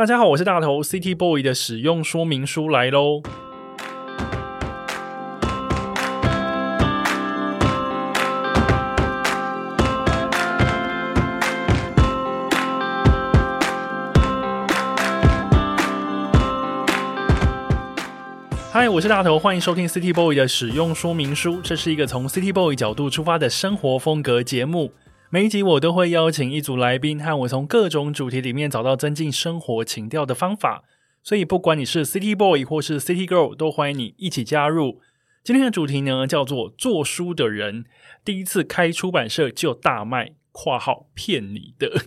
大家好，我是大头，City Boy 的使用说明书来喽。嗨，我是大头，欢迎收听 City Boy 的使用说明书。这是一个从 City Boy 角度出发的生活风格节目。每一集我都会邀请一组来宾，和我从各种主题里面找到增进生活情调的方法。所以，不管你是 City Boy 或是 City Girl，都欢迎你一起加入。今天的主题呢，叫做做书的人第一次开出版社就大卖（括号骗你的）。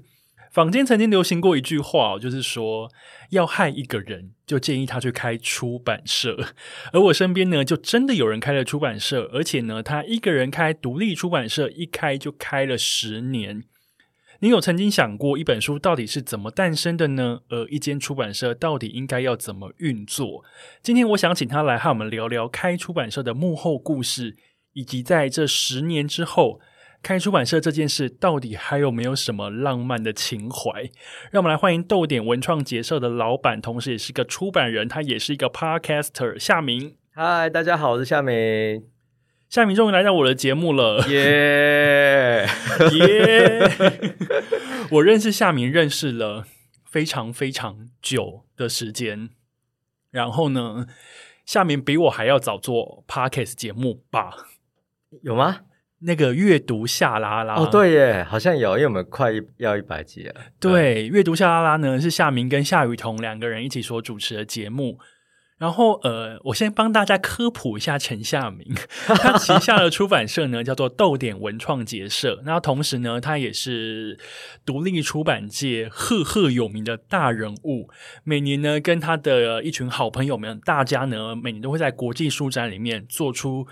坊间曾经流行过一句话，就是说要害一个人，就建议他去开出版社。而我身边呢，就真的有人开了出版社，而且呢，他一个人开独立出版社，一开就开了十年。你有曾经想过一本书到底是怎么诞生的呢？而一间出版社到底应该要怎么运作？今天我想请他来和我们聊聊开出版社的幕后故事，以及在这十年之后。开出版社这件事到底还有没有什么浪漫的情怀？让我们来欢迎豆点文创结社的老板，同时也是个出版人，他也是一个 podcaster 夏明。嗨，大家好，我是夏明。夏明终于来到我的节目了，耶 耶！我认识夏明认识了非常非常久的时间，然后呢，夏明比我还要早做 podcast 节目吧？有吗？那个阅读夏拉拉哦，对耶，好像有，因为我们快要一百集了。对，阅读夏拉拉呢是夏明跟夏雨桐两个人一起所主持的节目。然后，呃，我先帮大家科普一下陈夏明，他旗下的出版社呢叫做豆点文创结社。那同时呢，他也是独立出版界赫赫有名的大人物。每年呢，跟他的一群好朋友们，大家呢每年都会在国际书展里面做出。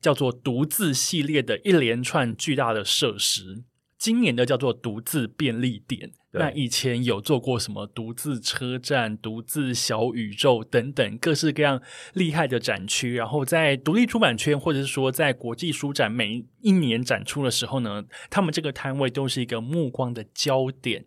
叫做独自系列的一连串巨大的设施，今年的叫做独自便利店。那以前有做过什么独自车站、独自小宇宙等等各式各样厉害的展区。然后在独立出版圈，或者是说在国际书展每一年展出的时候呢，他们这个摊位都是一个目光的焦点。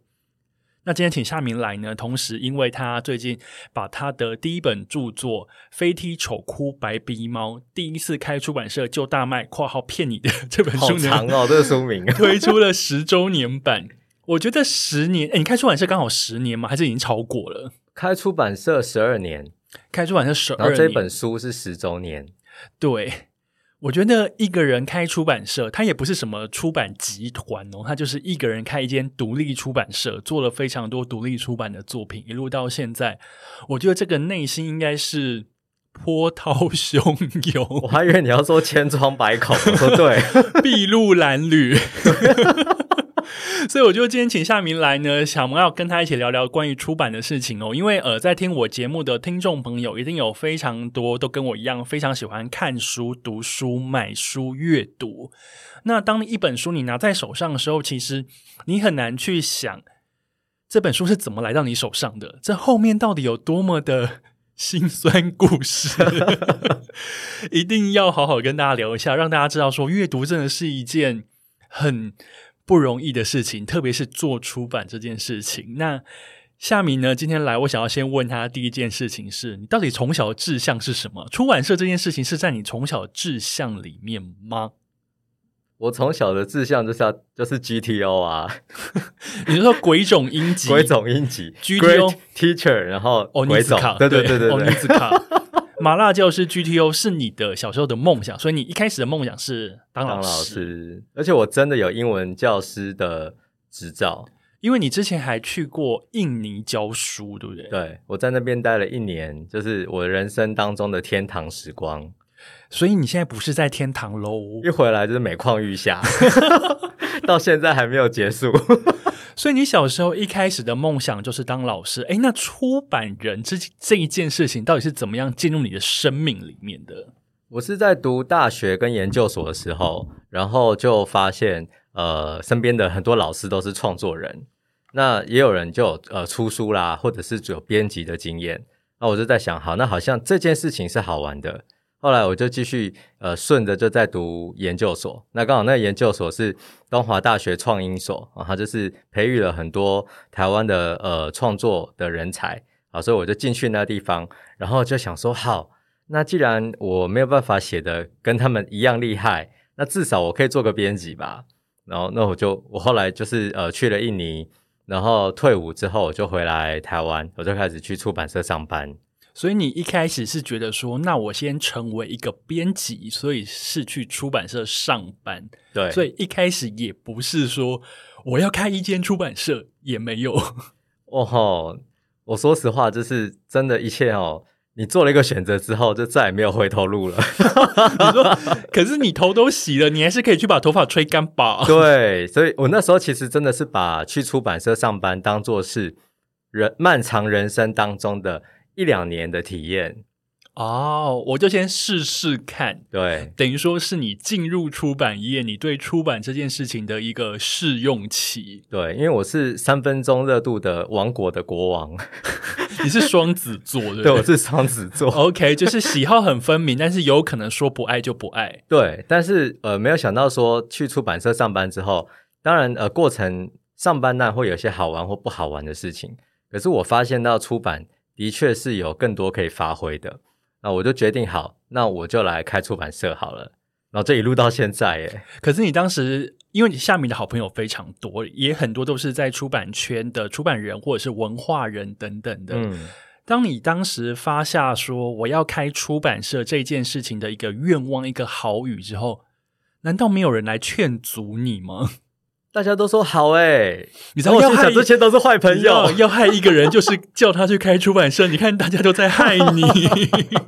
那今天请夏明来呢，同时因为他最近把他的第一本著作《飞踢丑哭白鼻猫》第一次开出版社就大卖（括号骗你的）这本书长哦，这个书名 推出了十周年版。我觉得十年，哎，你开出版社刚好十年吗？还是已经超过了？开出版社十二年，开出版社十二年，这本书是十周年，对。我觉得一个人开出版社，他也不是什么出版集团哦，他就是一个人开一间独立出版社，做了非常多独立出版的作品，一路到现在，我觉得这个内心应该是波涛 汹涌。我还以为你要说千疮百孔，我说对，筚路蓝缕。所以我就今天请夏明来呢，想要跟他一起聊聊关于出版的事情哦。因为呃，在听我节目的听众朋友，一定有非常多都跟我一样，非常喜欢看书、读书、买书、阅读。那当一本书你拿在手上的时候，其实你很难去想这本书是怎么来到你手上的，这后面到底有多么的辛酸故事，一定要好好跟大家聊一下，让大家知道说，阅读真的是一件很。不容易的事情，特别是做出版这件事情。那夏明呢？今天来，我想要先问他第一件事情是：你到底从小的志向是什么？出版社这件事情是在你从小志向里面吗？我从小的志向就是要就是 GTO 啊，你是说鬼冢英吉？鬼冢英吉，GTO teacher，然后哦尼斯卡，对对对对对，欧尼斯卡。麻辣教师 GTO 是你的小时候的梦想，所以你一开始的梦想是当老师。而且我真的有英文教师的执照，因为你之前还去过印尼教书，对不对？对，我在那边待了一年，就是我人生当中的天堂时光。所以你现在不是在天堂喽？一回来就是每况愈下，到现在还没有结束。所以你小时候一开始的梦想就是当老师，哎，那出版人这这一件事情到底是怎么样进入你的生命里面的？我是在读大学跟研究所的时候，然后就发现，呃，身边的很多老师都是创作人，那也有人就呃出书啦，或者是有编辑的经验，那我就在想，好，那好像这件事情是好玩的。后来我就继续呃顺着就在读研究所，那刚好那个研究所是东华大学创英所啊，它就是培育了很多台湾的呃创作的人才啊，所以我就进去那地方，然后就想说好，那既然我没有办法写的跟他们一样厉害，那至少我可以做个编辑吧。然后那我就我后来就是呃去了印尼，然后退伍之后我就回来台湾，我就开始去出版社上班。所以你一开始是觉得说，那我先成为一个编辑，所以是去出版社上班。对，所以一开始也不是说我要开一间出版社，也没有。哦吼，我说实话，就是真的一切哦，你做了一个选择之后，就再也没有回头路了。你说，可是你头都洗了，你还是可以去把头发吹干吧？对，所以我那时候其实真的是把去出版社上班当做是人漫长人生当中的。一两年的体验哦，我就先试试看。对，等于说是你进入出版业，你对出版这件事情的一个试用期。对，因为我是三分钟热度的王国的国王，你是双子座的，对，我是双子座。OK，就是喜好很分明，但是有可能说不爱就不爱。对，但是呃，没有想到说去出版社上班之后，当然呃，过程上班那会有些好玩或不好玩的事情，可是我发现到出版。的确是有更多可以发挥的，那我就决定好，那我就来开出版社好了。然后这一路到现在，耶。可是你当时因为你下面的好朋友非常多，也很多都是在出版圈的出版人或者是文化人等等的。嗯，当你当时发下说我要开出版社这件事情的一个愿望、一个好语之后，难道没有人来劝阻你吗？大家都说好哎，你知道要害这些都是坏朋友，要害一个人就是叫他去开出版社。你看大家都在害你，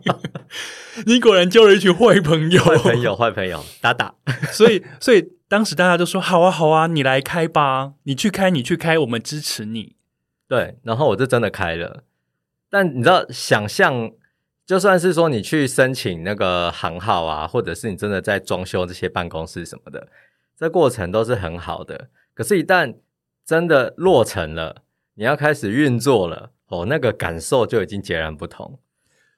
你果然交了一群坏朋友，坏朋友，坏朋友，打打。所以，所以当时大家都说好啊，好啊，你来开吧，你去开，你去开，我们支持你。对，然后我就真的开了。但你知道，想象就算是说你去申请那个行号啊，或者是你真的在装修这些办公室什么的。这过程都是很好的，可是，一旦真的落成了，你要开始运作了，哦，那个感受就已经截然不同。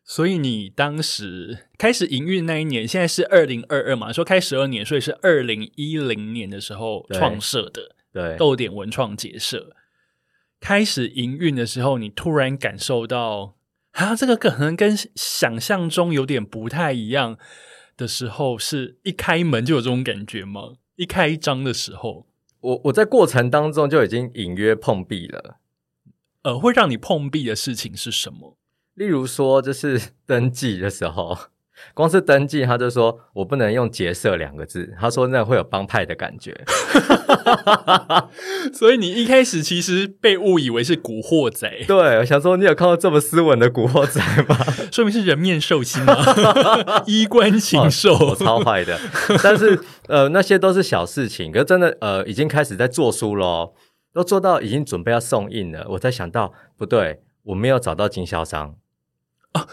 所以，你当时开始营运那一年，现在是二零二二嘛？说开十二年，所以是二零一零年的时候创设的，对，豆点文创结社。开始营运的时候，你突然感受到，啊，这个可能跟想象中有点不太一样的时候，是一开门就有这种感觉吗？一开张的时候，我我在过程当中就已经隐约碰壁了。呃，会让你碰壁的事情是什么？例如说，就是登记的时候。光是登记，他就说我不能用“结社”两个字，他说那会有帮派的感觉。所以你一开始其实被误以为是古惑仔。对，我想说你有看到这么斯文的古惑仔吗？说明是人面兽心啊，衣冠禽兽，超坏的。但是呃，那些都是小事情，可是真的呃，已经开始在做书喽，都做到已经准备要送印了。我才想到不对，我没有找到经销商。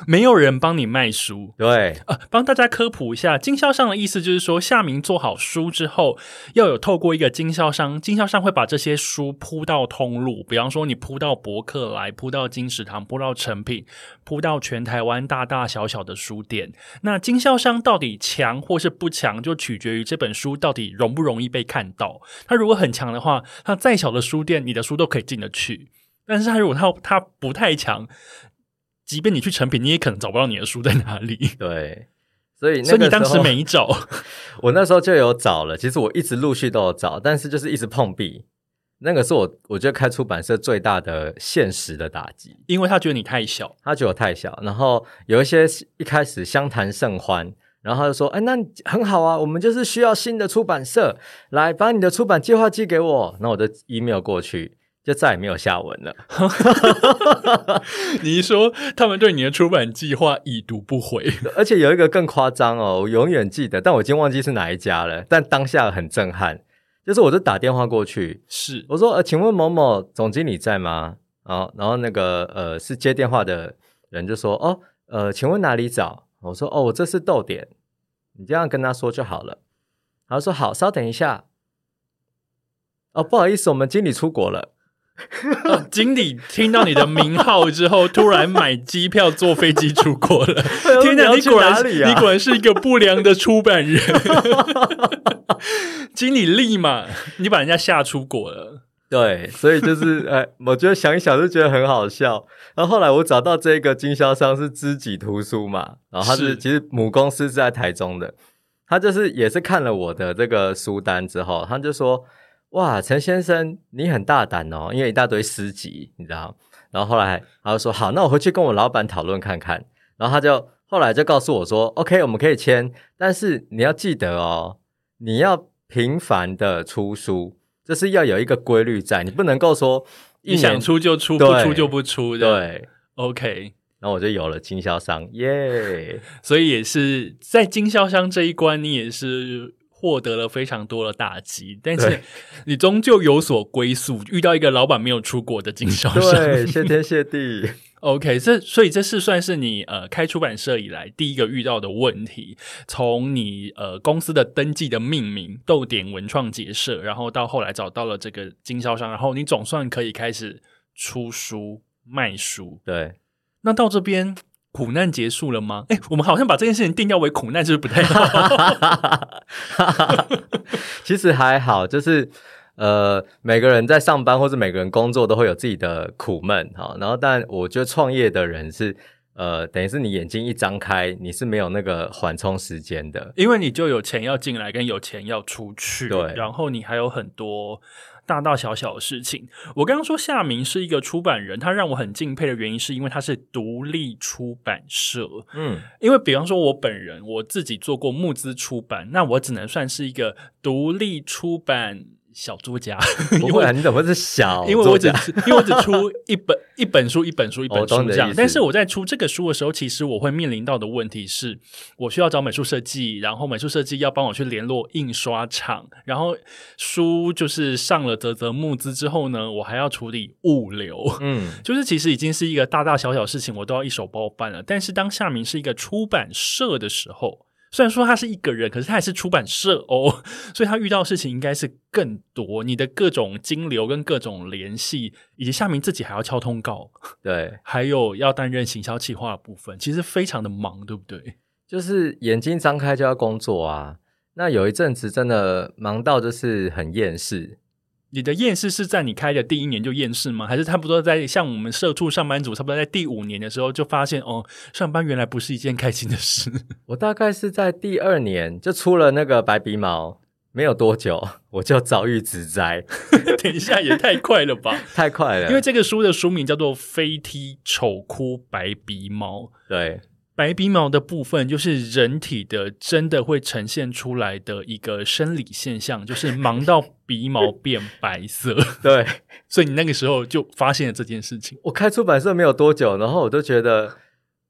没有人帮你卖书，对啊，帮大家科普一下，经销商的意思就是说，夏明做好书之后，要有透过一个经销商，经销商会把这些书铺到通路，比方说你铺到博客来，铺到金石堂，铺到成品，铺到全台湾大大小小的书店。那经销商到底强或是不强，就取决于这本书到底容不容易被看到。他如果很强的话，他再小的书店，你的书都可以进得去；但是他如果他他不太强。即便你去成品，你也可能找不到你的书在哪里。对，所以所以你当时没找，我那时候就有找了。其实我一直陆续都有找，但是就是一直碰壁。那个是我我觉得开出版社最大的现实的打击，因为他觉得你太小，他觉得我太小。然后有一些一开始相谈甚欢，然后他就说：“哎，那很好啊，我们就是需要新的出版社来把你的出版计划寄给我。”那我的 email 过去。就再也没有下文了。你一说他们对你的出版计划已读不回，而且有一个更夸张哦，我永远记得，但我已经忘记是哪一家了。但当下很震撼，就是我就打电话过去，是我说呃，请问某某总经理在吗？啊，然后那个呃是接电话的人就说哦呃，请问哪里找？我说哦，我这是豆点，你这样跟他说就好了。他说好，稍等一下。哦，不好意思，我们经理出国了。哦 经理听到你的名号之后，突然买机票坐飞机出国了。天哪，你果然你果然是一个不良的出版人。经理立马你把人家吓出国了。对，所以就是，哎，我觉得想一想就觉得很好笑。然后后来我找到这个经销商是知己图书嘛，然后他是是其实母公司是在台中的，他就是也是看了我的这个书单之后，他就说：“哇，陈先生你很大胆哦，因为一大堆诗集，你知道。”然后后来他就说：“好，那我回去跟我老板讨论看看。”然后他就后来就告诉我说：“OK，我们可以签，但是你要记得哦，你要频繁的出书。”就是要有一个规律在，你不能够说一你想出就出，不出就不出的。对，，OK。然后我就有了经销商，耶！所以也是在经销商这一关，你也是获得了非常多的打击，但是你终究有所归宿。遇到一个老板没有出国的经销商，对，谢天谢地。OK，这所以这是算是你呃开出版社以来第一个遇到的问题。从你呃公司的登记的命名豆点文创结社，然后到后来找到了这个经销商，然后你总算可以开始出书卖书。对，那到这边苦难结束了吗？哎，我们好像把这件事情定调为苦难，是不是不太好？其实还好，就是呃，每个人在上班或者每个人工作都会有自己的苦闷哈。然后，但我觉得创业的人是呃，等于是你眼睛一张开，你是没有那个缓冲时间的。因为你就有钱要进来，跟有钱要出去，对然后你还有很多大大小小的事情。我刚刚说夏明是一个出版人，他让我很敬佩的原因，是因为他是独立出版社。嗯，因为比方说，我本人我自己做过募资出版，那我只能算是一个独立出版小作家，不会啊，你怎么是小因为我？只因为我只出一本 一本书一本书一本书这样但是我在出这个书的时候，其实我会面临到的问题是，我需要找美术设计，然后美术设计要帮我去联络印刷厂，然后书就是上了泽泽募资之后呢，我还要处理物流。嗯，就是其实已经是一个大大小小事情，我都要一手包办了。但是当夏明是一个出版社的时候，虽然说他是一个人，可是他也是出版社哦，所以他遇到的事情应该是更多。你的各种金流跟各种联系，以及夏明自己还要敲通告，对，还有要担任行销企划的部分，其实非常的忙，对不对？就是眼睛张开就要工作啊。那有一阵子真的忙到就是很厌世，你的厌世是在你开的第一年就厌世吗？还是差不多在像我们社畜上班族，差不多在第五年的时候就发现哦，上班原来不是一件开心的事？我大概是在第二年就出了那个白鼻毛，没有多久我就遭遇职灾，等一下也太快了吧！太快了。因为这个书的书名叫做《飞踢丑哭白鼻毛》。对白鼻毛的部分就是人体的真的会呈现出来的一个生理现象，就是忙到鼻毛变白色，对，所以你那个时候就发现了这件事情。我开出版社没有多久，然后我就觉得。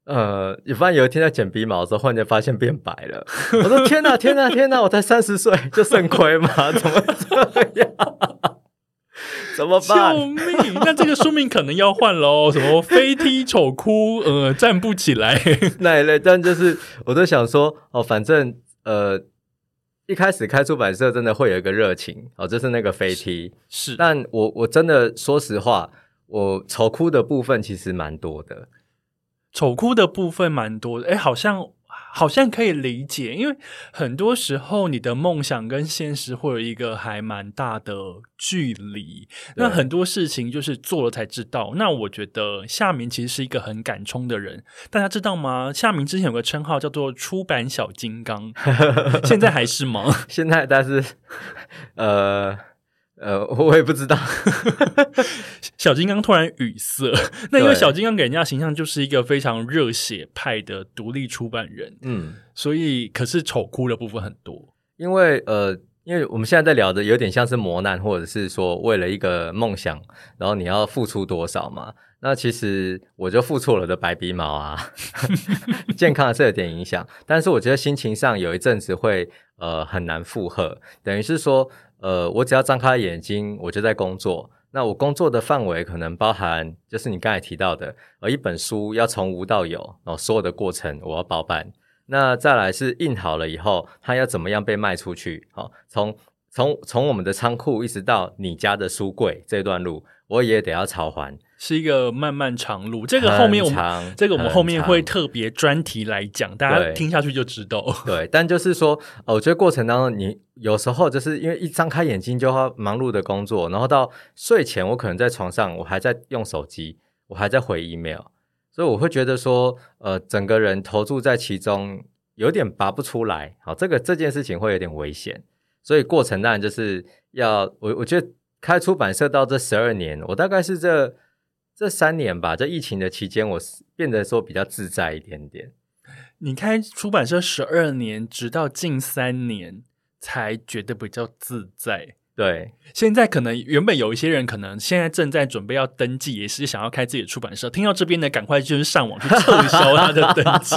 呃，发现有一天在剪鼻毛的时候，忽然间发现变白了。我说：“天哪，天哪，天哪！我才三十岁就肾亏吗？怎么这样？怎么办？救命！那这个书名可能要换喽，什么飞踢丑哭，呃，站不起来。那一类，但就是我都想说，哦，反正呃，一开始开出版社真的会有一个热情，哦，就是那个飞踢。是，但我我真的说实话，我丑哭的部分其实蛮多的。丑哭的部分蛮多的，哎，好像好像可以理解，因为很多时候你的梦想跟现实会有一个还蛮大的距离。那很多事情就是做了才知道。那我觉得夏明其实是一个很敢冲的人，大家知道吗？夏明之前有个称号叫做“出版小金刚”，现在还是吗？现在但是呃呃，我也不知道。小金刚突然语塞，那因为小金刚给人家形象就是一个非常热血派的独立出版人，嗯，所以可是丑哭的部分很多。因为呃，因为我们现在在聊的有点像是磨难，或者是说为了一个梦想，然后你要付出多少嘛。那其实我就付出了的白鼻毛啊，健康还是有点影响，但是我觉得心情上有一阵子会呃很难负荷，等于是说呃我只要张开眼睛我就在工作，那我工作的范围可能包含就是你刚才提到的，而一本书要从无到有，然后所有的过程我要包办。那再来是印好了以后，它要怎么样被卖出去？好、从从从我们的仓库一直到你家的书柜这段路，我也得要偿还。是一个漫漫长路，这个后面我们这个我们后面会特别专题来讲，大家对听下去就知道。对，但就是说，呃我觉得过程当中，你有时候就是因为一张开眼睛就要忙碌的工作，然后到睡前，我可能在床上，我还在用手机，我还在回 email，所以我会觉得说，呃，整个人投注在其中，有点拔不出来。好，这个这件事情会有点危险，所以过程当然就是要我我觉得开出版社到这十二年，我大概是这这三年吧，在疫情的期间，我是变得说比较自在一点点。你开出版社十二年，直到近三年才觉得比较自在。对，现在可能原本有一些人可能现在正在准备要登记，也是想要开自己的出版社。听到这边的，赶快就是上网去撤销他的登记。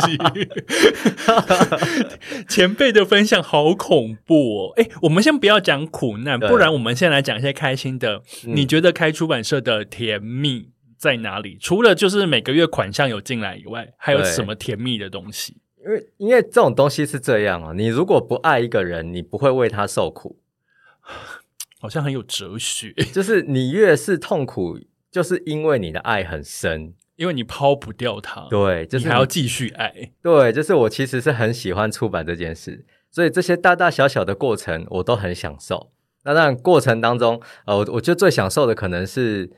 前辈的分享好恐怖哦！哎，我们先不要讲苦难，不然我们先来讲一些开心的。嗯你觉得开出版社的甜蜜在哪里？除了就是每个月款项有进来以外，还有什么甜蜜的东西？因为因为这种东西是这样啊，你如果不爱一个人，你不会为他受苦，好像很有哲学，就是你越是痛苦，就是因为你的爱很深。因为你抛不掉他，对，就是你还要继续爱。对，就是我其实是很喜欢出版这件事，所以这些大大小小的过程我都很享受。那当然过程当中，呃，我我觉得最享受的可能是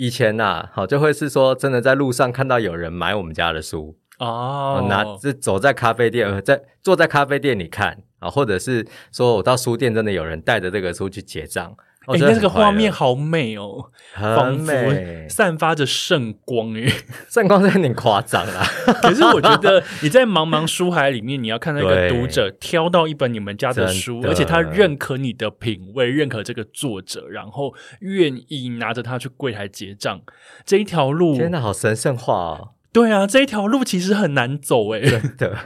以前呐、好就会是说真的在路上看到有人买我们家的书，哦，拿是走在咖啡店，呃在坐在咖啡店里看啊，或者是说我到书店真的有人带着这个书去结账，我哎、那这个画面好美哦，很仿佛美，散发着圣光哎。圣光是有点夸张啦。可是我觉得你在茫茫书海里面，你要看那个对读者挑到一本你们家的书，的而且他认可你的品味，认可这个作者，然后愿意拿着它去柜台结账，这一条路，真的，好神圣化哦！对啊，这一条路其实很难走哎。真的，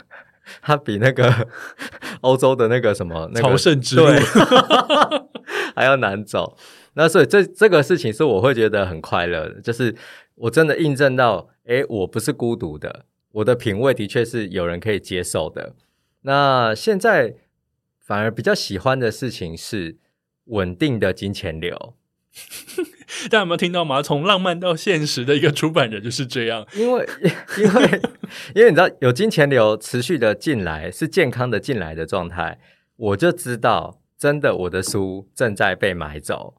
它比那个 欧洲的那个什么那个朝圣之路对 还要难走。那所以这这个事情是我会觉得很快乐的，就是我真的印证到，诶，我不是孤独的，我的品味的确是有人可以接受的。那现在反而比较喜欢的事情是稳定的金钱流。大家有没有听到吗？从浪漫到现实的一个出版人就是这样。因为 因为因为你知道有金钱流持续的进来，是健康的进来的状态，我就知道真的我的书正在被买走。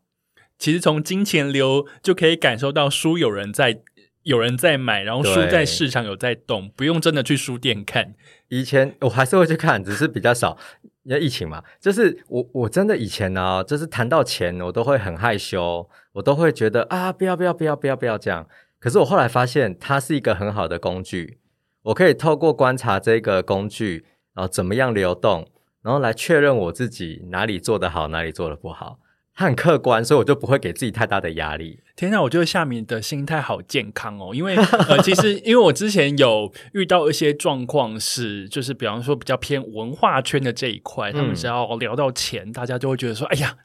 其实从金钱流就可以感受到书有人在有人在买，然后书在市场有在动，不用真的去书店看。以前我还是会去看，只是比较少。因为疫情嘛，就是我我真的以前呢、就是谈到钱，我都会很害羞，我都会觉得啊，不要不要不要不要不要这样。可是我后来发现，它是一个很好的工具，我可以透过观察这个工具，然后怎么样流动，然后来确认我自己哪里做得好，哪里做得不好。它很客观，所以我就不会给自己太大的压力。天哪，我觉得夏明的心态好健康哦，因为呃，其实因为我之前有遇到一些状况是，就是比方说比较偏文化圈的这一块，他们嗯只要聊到钱，大家就会觉得说，哎呀，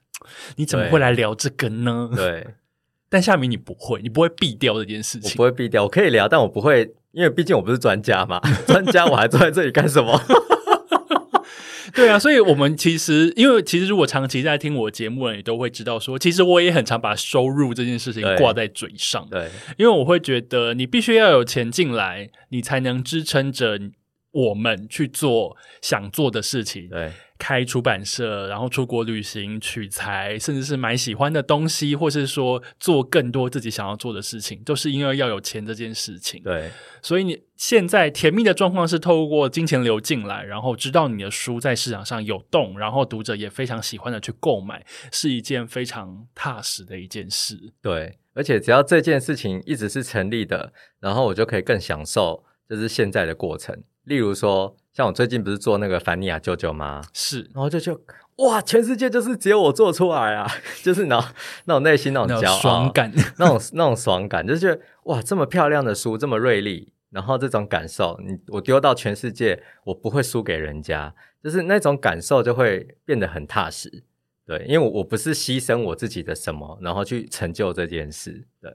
你怎么会来聊这个呢？对 但夏明你不会，你不会避掉这件事情我情不。会避掉，我可以聊，但我不会，因为毕竟我不是专家嘛。专家我还坐在这里干什么？对啊，所以我们其实，因为其实如果长期在听我节目的人，也都会知道说，其实我也很常把收入这件事情对。挂在嘴上，对。因为我会觉得你必须要有钱进来，你才能支撑着我们去做想做的事情，对开出版社，然后出国旅行、取材，甚至是买喜欢的东西，或是说做更多自己想要做的事情，都是因为要有钱这件事情。对所以你现在甜蜜的状况是透过金钱流进来，然后知道你的书在市场上有动，然后读者也非常喜欢的去购买，是一件非常踏实的一件事。对，而且只要这件事情一直是成立的，然后我就可以更享受就是现在的过程。例如说，像我最近不是做那个凡尼亚舅舅吗？是然后就就哇，全世界就是只有我做出来啊，就是那种那种内心那种那骄傲、种爽感，那种那种爽感，就是觉得哇，这么漂亮的书，这么锐利，然后这种感受，你我丢到全世界，我不会输给人家，就是那种感受就会变得很踏实。对，因为我我不是牺牲我自己的什么，然后去成就这件事。对，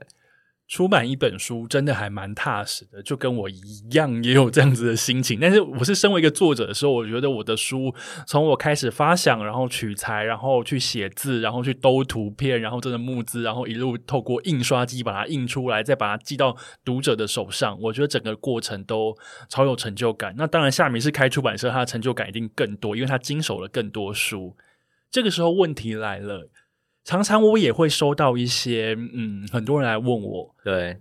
出版一本书真的还蛮踏实的，就跟我一样也有这样子的心情。但是我是身为一个作者的时候，我觉得我的书从我开始发想，然后取材，然后去写字，然后去兜图片，然后真的募资，然后一路透过印刷机把它印出来，再把它寄到读者的手上，我觉得整个过程都超有成就感。那当然，夏明是开出版社，他的成就感一定更多，因为他经手了更多书。这个时候问题来了。常常我也会收到一些，嗯，很多人来问我，对，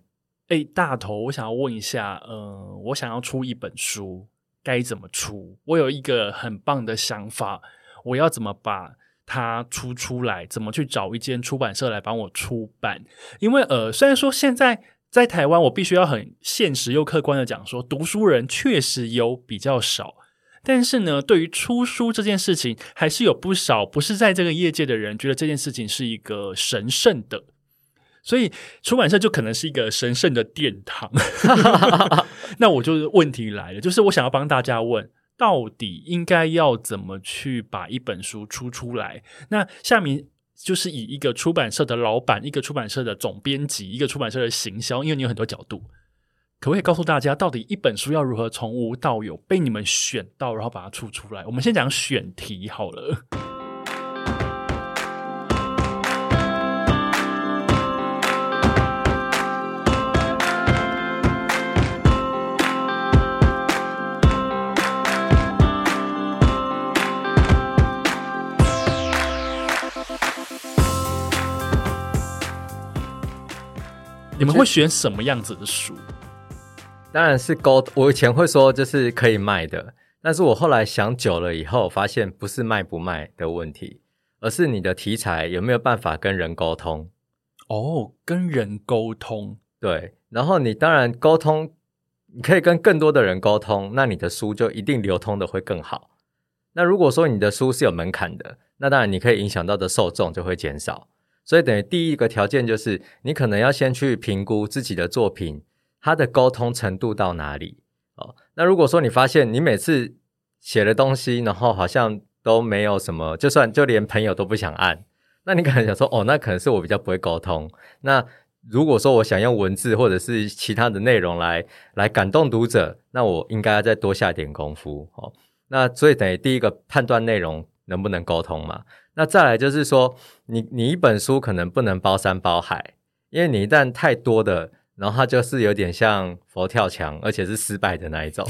哎，大头，我想要问一下，呃，我想要出一本书，该怎么出？我有一个很棒的想法，我要怎么把它出出来？怎么去找一间出版社来帮我出版？因为，呃，虽然说现在在台湾，我必须要很现实又客观的讲说，读书人确实有比较少。但是呢，对于出书这件事情，还是有不少不是在这个业界的人觉得这件事情是一个神圣的，所以出版社就可能是一个神圣的殿堂。那我就问题来了，就是我想要帮大家问，到底应该要怎么去把一本书出出来？那下面就是以一个出版社的老板、一个出版社的总编辑、一个出版社的行销，因为你有很多角度。可不可以告诉大家，到底一本书要如何从无到有被你们选到，然后把它出出来？我们先讲选题好了。你们会选什么样子的书？当然是沟，我以前会说就是可以卖的，但是我后来想久了以后，发现不是卖不卖的问题，而是你的题材有没有办法跟人沟通。哦，跟人沟通，对，然后你当然沟通，你可以跟更多的人沟通，那你的书就一定流通的会更好。那如果说你的书是有门槛的，那当然你可以影响到的受众就会减少。所以等于第一个条件就是，你可能要先去评估自己的作品。他的沟通程度到哪里？哦，那如果说你发现你每次写的东西，然后好像都没有什么，就算就连朋友都不想按，那你可能想说，哦，那可能是我比较不会沟通。那如果说我想用文字或者是其他的内容来来感动读者，那我应该要再多下点功夫。哦，那所以等于第一个判断内容能不能沟通嘛？那再来就是说，你你一本书可能不能包山包海，因为你一旦太多的。然后它就是有点像佛跳墙，而且是失败的那一种，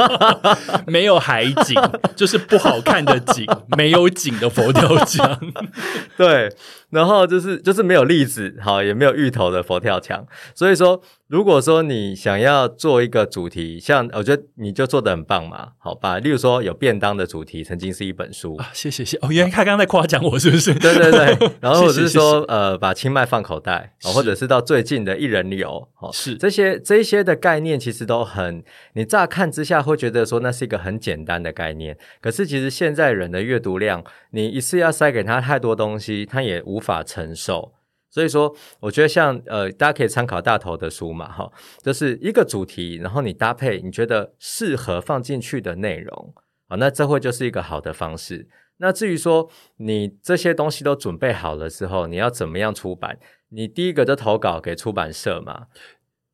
没有海景，就是不好看的景，没有景的佛跳墙。对，然后就是就是没有栗子，好，也没有芋头的佛跳墙。所以说。如果说你想要做一个主题，像我觉得你就做的很棒嘛，好吧？例如说有便当的主题，曾经是一本书啊，谢谢谢哦，原来他刚刚在夸奖我是不是？对对对，然后我是说呃，把清迈放口袋，或者是到最近的一人游，哦，是这些这些的概念其实都很，你乍看之下会觉得说那是一个很简单的概念，可是其实现在人的阅读量，你一次要塞给他太多东西，他也无法承受。所以说，我觉得像呃，大家可以参考大头的书嘛，哈，就是一个主题，然后你搭配你觉得适合放进去的内容，啊，那这会就是一个好的方式。那至于说你这些东西都准备好了之后，你要怎么样出版？你第一个就投稿给出版社嘛，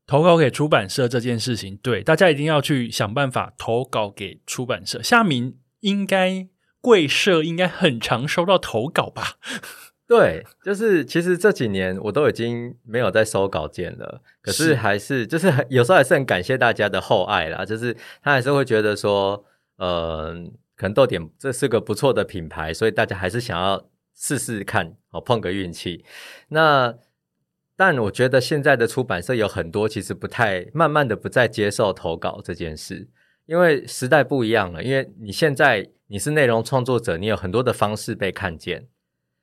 投稿给出版社这件事情，对大家一定要去想办法投稿给出版社。夏明应该贵社应该很常收到投稿吧？对，就是其实这几年我都已经没有在收稿件了，可是还是就是有时候还是很感谢大家的厚爱啦，就是他还是会觉得说，呃，可能豆点这是个不错的品牌，所以大家还是想要试试看，哦，碰个运气。那但我觉得现在的出版社有很多其实不太，慢慢的不再接受投稿这件事，因为时代不一样了，因为你现在你是内容创作者，你有很多的方式被看见。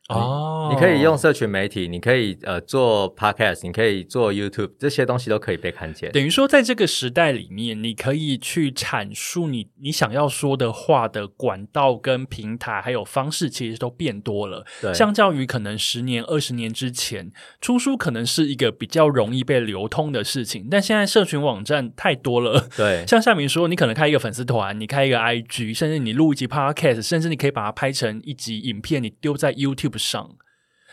哦，你可以用社群媒体，你可以呃做 podcast，你可以做 YouTube，这些东西都可以被看见。等于说，在这个时代里面，你可以去阐述你你想要说的话的管道跟平台，还有方式，其实都变多了。对，相较于可能十年、二十年之前，出书可能是一个比较容易被流通的事情，但现在社群网站太多了。对，像夏明说，你可能开一个粉丝团，你开一个 IG，甚至你录一集 podcast，甚至你可以把它拍成一集影片，你丢在 YouTube。上，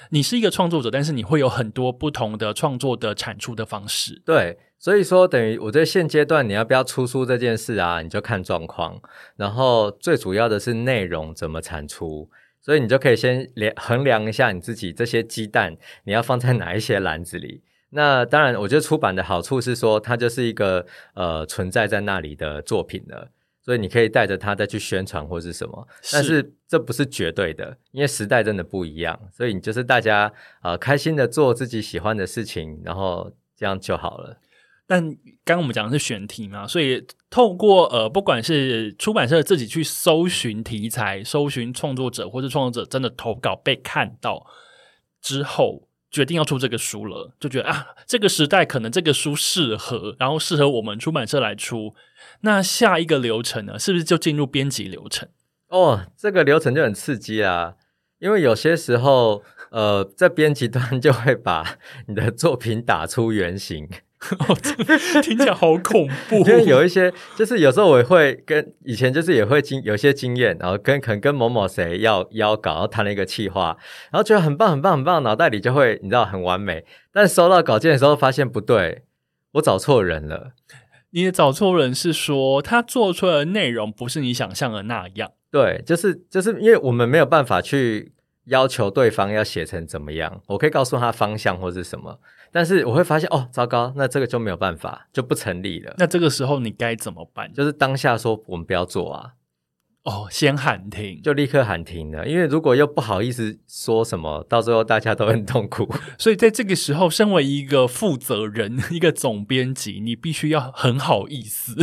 你是一个创作者，但是你会有很多不同的创作的产出的方式。对，所以说等于我在现阶段你要不要出书这件事啊，你就看状况。然后最主要的是内容怎么产出，所以你就可以先量衡量一下你自己这些鸡蛋你要放在哪一些篮子里。那当然，我觉得出版的好处是说，它就是一个呃存在在那里的作品了。所以你可以带着它再去宣传或是什么，但是这不是绝对的，因为时代真的不一样。所以你就是大家呃开心的做自己喜欢的事情，然后这样就好了。但刚刚我们讲的是选题嘛，所以透过呃不管是出版社自己去搜寻题材、搜寻创作者，或是创作者真的投稿被看到之后。决定要出这个书了，就觉得啊，这个时代可能这个书适合，然后适合我们出版社来出。那下一个流程呢，是不是就进入编辑流程？哦，这个流程就很刺激啊，因为有些时候，呃，在编辑端 就会把你的作品打出原形。听起来好恐怖。因为有一些，就是有时候我会跟以前就是也会经有些经验，然后跟可能跟某某谁要邀稿，然后谈了一个企划，然后觉得很棒很棒很棒，脑袋里就会你知道很完美。但收到稿件的时候，发现不对，我找错人了。你找错人是说他做出来的内容不是你想象的那样？对，就是就是因为我们没有办法去要求对方要写成怎么样，我可以告诉他方向或是什么。但是我会发现哦，糟糕，那这个就没有办法，就不成立了。那这个时候你该怎么办？就是当下说我们不要做啊。哦，先喊停，就立刻喊停了。因为如果又不好意思说什么，到最后大家都很痛苦。所以在这个时候，身为一个负责人、一个总编辑，你必须要很好意思，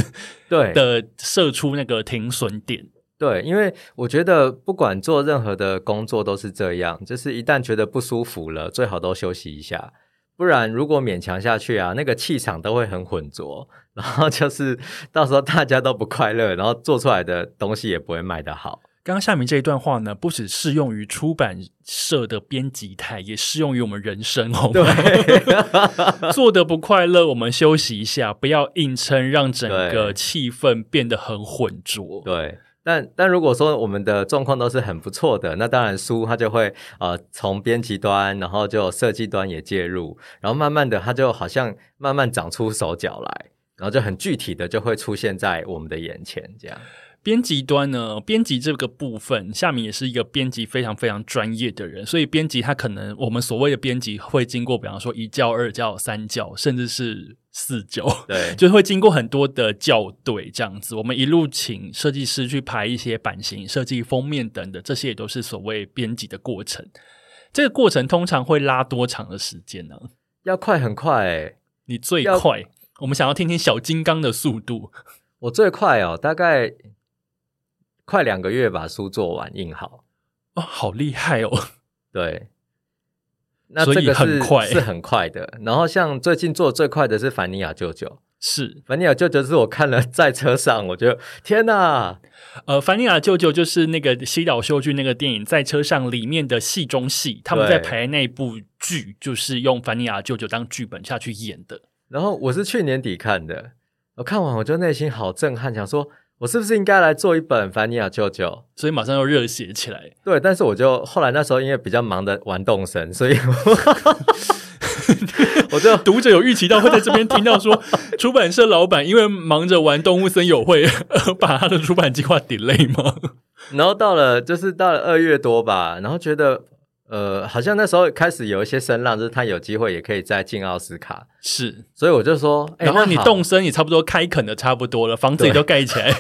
对的，设出那个停损点。对，因为我觉得不管做任何的工作都是这样，就是一旦觉得不舒服了，最好都休息一下。不然，如果勉强下去啊，那个气场都会很浑浊，然后就是到时候大家都不快乐，然后做出来的东西也不会卖得好。刚刚夏明这一段话呢，不只适用于出版社的编辑台，也适用于我们人生 哦。对，做的不快乐，我们休息一下，不要硬撑，让整个气氛变得很浑浊。对。但但如果说我们的状况都是很不错的，那当然书它就会呃从编辑端，然后就设计端也介入，然后慢慢的它就好像慢慢长出手脚来，然后就很具体的就会出现在我们的眼前这样。编辑端呢，编辑这个部分，夏明也是一个编辑非常非常专业的人，所以编辑他可能我们所谓的编辑会经过，比方说一教、二教、三教，甚至是四教，对，就会经过很多的校对这样子。我们一路请设计师去排一些版型、设计封面等的，这些也都是所谓编辑的过程。这个过程通常会拉多长的时间呢？要快很快诶，你最快，我们想要听听小金刚的速度。我最快哦，大概。快两个月把书做完印好哦，好厉害哦！对，那这个是是很快的。然后像最近做最快的是凡尼亚舅舅，是凡尼亚舅舅是我看了在车上，我觉得天哪！呃，凡尼亚舅舅就是那个西岛秀俊那个电影在车上里面的戏中戏，他们在排那部剧，就是用凡尼亚舅舅当剧本下去演的。然后我是去年底看的，我看完我就内心好震撼，想说。我是不是应该来做一本《凡尼亚舅舅》？所以马上又热血起来。对，但是我就后来那时候因为比较忙的玩动神，所以 我就读者有预期到会在这边听到说，出版社老板因为忙着玩动物森友会，把他的出版计划 delay 吗？然后到了就是到了二月多吧，然后觉得。呃，好像那时候开始有一些声浪，就是他有机会也可以再进奥斯卡，是，所以我就说，然后你动身也差不多开垦的差不多了，房子也都盖起来，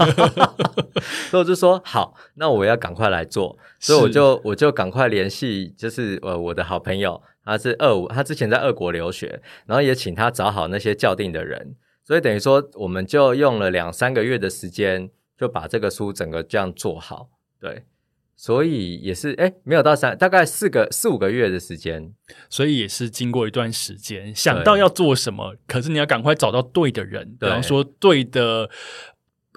所以我就说好，那我要赶快来做，所以我就我就赶快联系，就是呃我的好朋友，他是二五，他之前在俄国留学，然后也请他找好那些校定的人，所以等于说我们就用了两三个月的时间，就把这个书整个这样做好，对。所以也是哎，没有到三，大概四个四五个月的时间，所以也是经过一段时间，想到要做什么，可是你要赶快找到对的人，比方说对的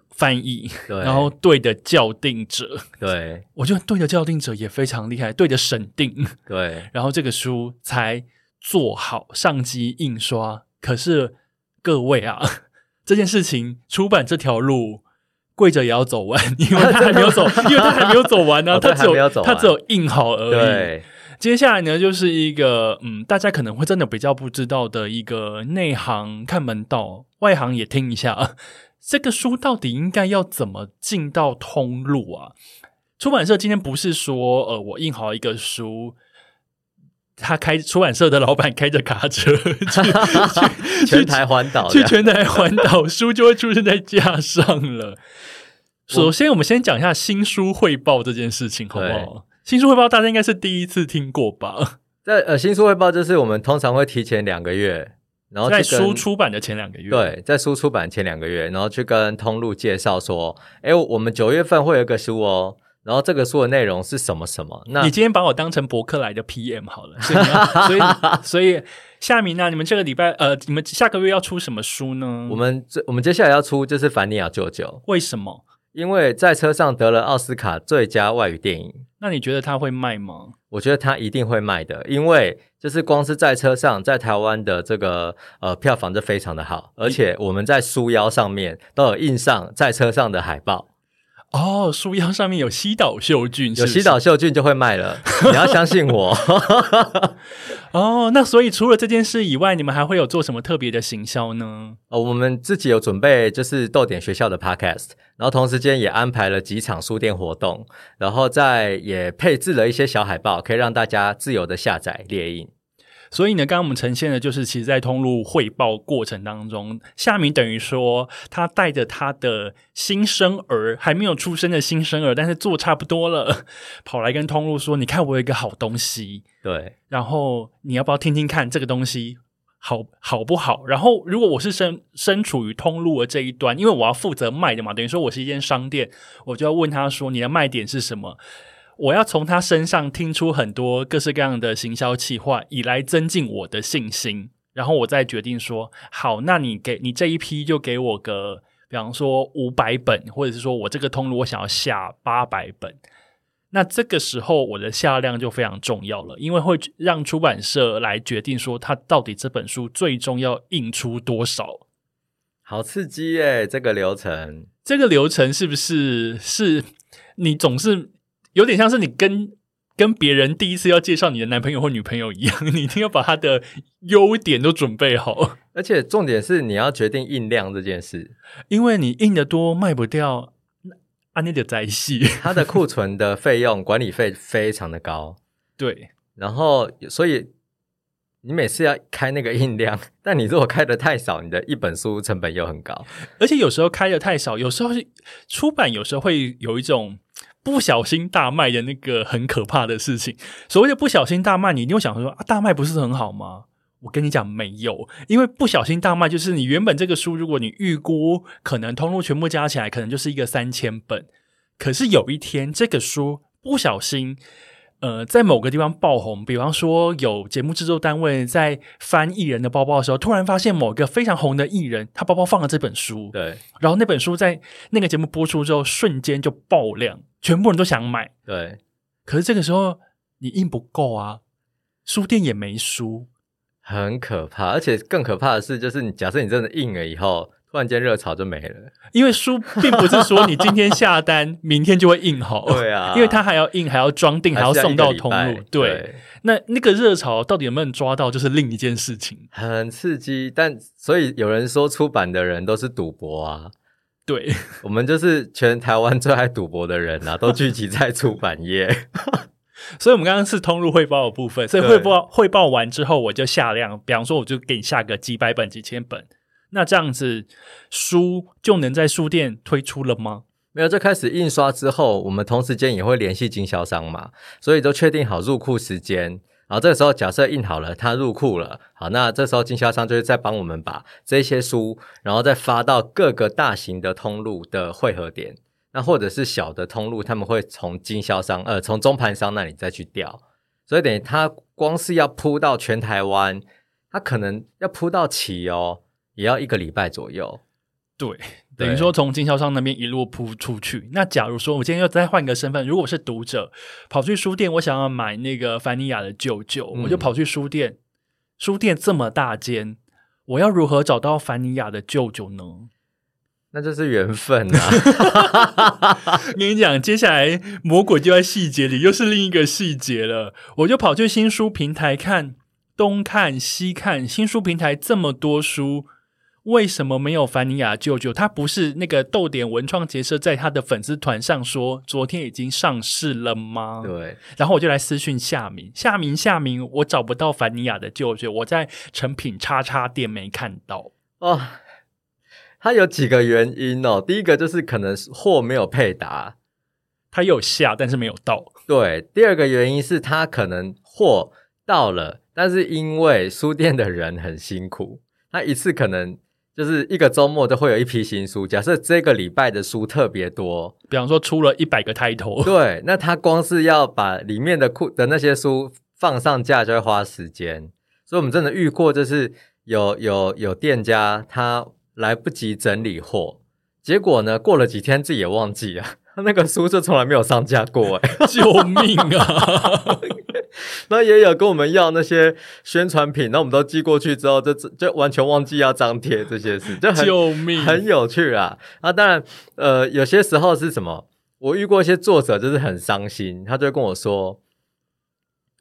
翻译，然后对的校订者，对。我觉得对的校订者也非常厉害，对的审定，对，然后这个书才做好上机印刷。可是各位啊，这件事情出版这条路。跪着也要走完，因为他还没有走，因为他还没有走完呢。他只有他只有印好而已。对，接下来呢，就是一个嗯，大家可能会真的比较不知道的一个内行看门道，外行也听一下。这个书到底应该要怎么进到通路啊？出版社今天不是说，呃，我印好一个书，他开出版社的老板开着卡车 去全台环岛，去全台环岛，书就会出现在架上了。首先，我们先讲一下新书汇报这件事情，好不好？新书汇报大家应该是第一次听过吧？在呃，新书汇报就是我们通常会提前两个月，然后在书出版的前两个月，对，在书出版前两个月，然后去跟通路介绍说，哎，我们九月份会有一个书哦，然后这个书的内容是什么什么？那你今天把我当成博客来的 PM 好了，所以所以 所以夏明呢，你们这个礼拜呃，你们下个月要出什么书呢？我们这我们接下来要出就是《凡尼亚舅舅》，为什么？因为在车上得了奥斯卡最佳外语电影，那你觉得他会卖吗？我觉得他一定会卖的，因为就是光是在车上，在台湾的这个呃票房就非常的好，而且我们在书腰上面都有印上在车上的海报。哦，书腰上面有西岛秀俊，有西岛秀俊就会卖了，你要相信我。哦，那所以除了这件事以外，你们还会有做什么特别的行销呢？哦，我们自己有准备，就是豆点学校的 podcast，然后同时间也安排了几场书店活动，然后再也配置了一些小海报，可以让大家自由的下载猎印。所以呢，刚刚我们呈现的就是，其实，在通路汇报过程当中，夏明等于说，他带着他的新生儿，还没有出生的新生儿，但是做差不多了，跑来跟通路说：“你看，我有一个好东西。”对，然后你要不要听听看这个东西好好不好？然后，如果我是身身处于通路的这一端，因为我要负责卖的嘛，等于说我是一间商店，我就要问他说：“你的卖点是什么？”我要从他身上听出很多各式各样的行销企划，以来增进我的信心，然后我再决定说好，那你给你这一批就给我个，比方说五百本，或者是说我这个通路我想要下八百本，那这个时候我的下量就非常重要了，因为会让出版社来决定说他到底这本书最终要印出多少。好刺激耶！这个流程，这个流程是不是是你总是？有点像是你跟跟别人第一次要介绍你的男朋友或女朋友一样，你一定要把他的优点都准备好，而且重点是你要决定印量这件事，因为你印的多卖不掉，啊，那就在戏，它的库存的费用管理费非常的高，对，然后所以你每次要开那个印量，但你如果开的太少，你的一本书成本又很高，而且有时候开的太少，有时候是出版有时候会有一种。不小心大卖的那个很可怕的事情。所谓的不小心大卖，你一定会想说啊，大卖不是很好吗？我跟你讲，没有，因为不小心大卖就是你原本这个书，如果你预估可能通路全部加起来，可能就是一个三千本，可是有一天这个书不小心。呃，在某个地方爆红，比方说有节目制作单位在翻艺人的包包的时候，突然发现某个非常红的艺人，他包包放了这本书，对，然后那本书在那个节目播出之后，瞬间就爆量，全部人都想买，对。可是这个时候你印不够啊，书店也没书，很可怕。而且更可怕的是，就是你假设你真的印了以后。突然间热潮就没了，因为书并不是说你今天下单，明天就会印好。对啊，因为它还要印，还要装订，还要送到通路。对，那那个热潮到底有没有抓到，就是另一件事情。很刺激，但所以有人说出版的人都是赌博啊。对，我们就是全台湾最爱赌博的人啊，都聚集在出版业。所以，我们刚刚是通路汇报的部分。所以汇报汇报完之后，我就下量，比方说，我就给你下个几百本、几千本。那这样子书就能在书店推出了吗？没有，这开始印刷之后，我们同时间也会联系经销商嘛，所以都确定好入库时间。然后这个时候，假设印好了，它入库了，好，那这时候经销商就会再帮我们把这些书，然后再发到各个大型的通路的汇合点，那或者是小的通路，他们会从经销商呃从中盘商那里再去调，所以等于它光是要铺到全台湾，它可能要铺到齐哦。也要一个礼拜左右，对，等于说从经销商那边一路铺出去。那假如说我今天要再换一个身份，如果是读者跑去书店，我想要买那个凡尼亚的舅舅，我就跑去书店。书店这么大间，我要如何找到凡尼亚的舅舅呢？那就是缘分啊！跟你讲，接下来魔鬼就在细节里，又是另一个细节了。我就跑去新书平台看，东看西看，新书平台这么多书，为什么没有凡尼亚舅舅？他不是那个豆点文创结社在他的粉丝团上说，昨天已经上市了吗？对。然后我就来私讯夏明，夏明，夏明，我找不到凡尼亚的舅舅，我在成品叉叉店没看到哦。它有几个原因哦，第一个就是可能货没有配达，它有下但是没有到。对，第二个原因是它可能货到了，但是因为书店的人很辛苦，他一次可能就是一个周末都会有一批新书。假设这个礼拜的书特别多，比方说出了一百个抬头，对，那他光是要把里面的库的那些书放上架就会花时间，所以我们真的遇过，就是有有有店家他。来不及整理货，结果呢？过了几天自己也忘记了，他那个书就从来没有上架过，哎，救命啊！那也有跟我们要那些宣传品，那我们都寄过去之后，就就完全忘记要张贴这些事，就很救命，很有趣啊！啊，当然，呃，有些时候是什么？我遇过一些作者，就是很伤心，他就跟我说，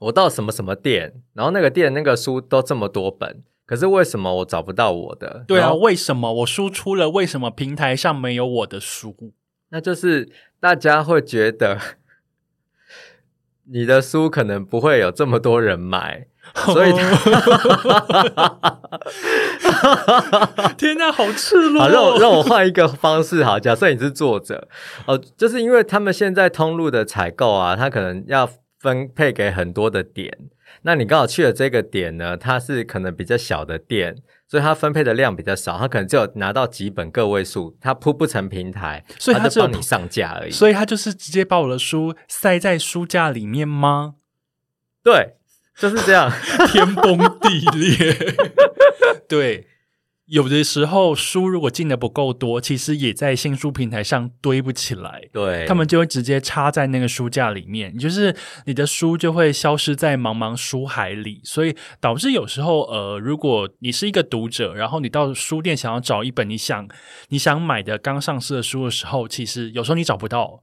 我到什么什么店，然后那个店那个书都这么多本。可是为什么我找不到我的？对啊，为什么我输出了？为什么平台上没有我的书？那就是大家会觉得你的书可能不会有这么多人买，所以 天哪，好赤裸！好，让我让我换一个方式。好，假设你是作者，哦，就是因为他们现在通路的采购啊，他可能要分配给很多的点。那你刚好去了这个点呢？它是可能比较小的店，所以它分配的量比较少，它可能只有拿到几本个位数，它铺不成平台，所以它就帮你上架而已。所以它就是直接把我的书塞在书架里面吗？对，就是这样，天崩地裂。对。有的时候书如果进的不够多，其实也在新书平台上堆不起来。对，他们就会直接插在那个书架里面，就是你的书就会消失在茫茫书海里。所以导致有时候，呃，如果你是一个读者，然后你到书店想要找一本你想你想买的刚上市的书的时候，其实有时候你找不到，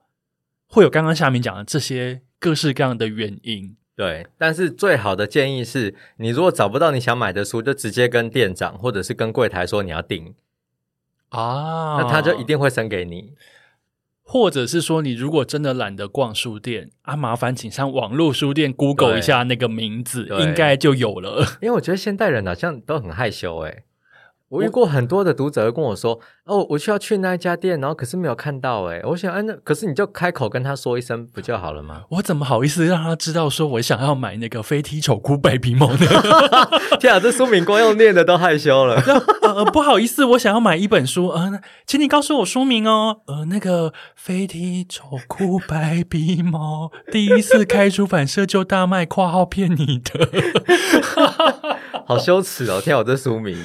会有刚刚下面讲的这些各式各样的原因。对，但是最好的建议是你如果找不到你想买的书，就直接跟店长或者是跟柜台说你要订啊，那他就一定会生给你。或者是说你如果真的懒得逛书店啊，麻烦请上网络书店 Google 一下那个名字，应该就有了。因为我觉得现代人好像都很害羞哎。我遇过很多的读者跟我说：“哦，我需要去那一家店，然后可是没有看到。”哎，我想，哎，那可是你就开口跟他说一声不就好了吗？我怎么好意思让他知道说我想要买那个飞踢丑哭白皮猫呢？天啊，这书名光用念的都害羞了。呃，不好意思，我想要买一本书，呃，请你告诉我书名哦。呃，那个飞踢丑哭白皮猫第一次开出版社就大卖，括号骗你的，好羞耻哦！天啊，这书名。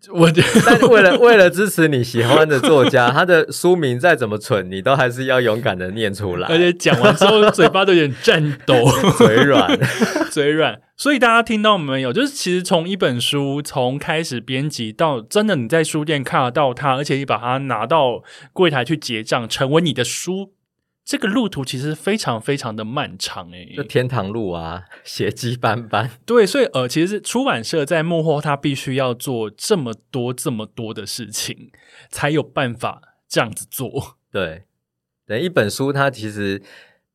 我觉得，但为了为了支持你喜欢的作家，他的书名再怎么蠢，你都还是要勇敢的念出来。而且讲完之后，嘴巴都有点颤抖，嘴软，嘴软。所以大家听到没有？就是其实从一本书从开始编辑到真的你在书店看得到它，而且你把它拿到柜台去结账，成为你的书。这个路途其实非常非常的漫长诶，就天堂路啊，血迹斑斑。对，所以呃，其实出版社在幕后，他必须要做这么多这么多的事情，才有办法这样子做。对，等一本书，它其实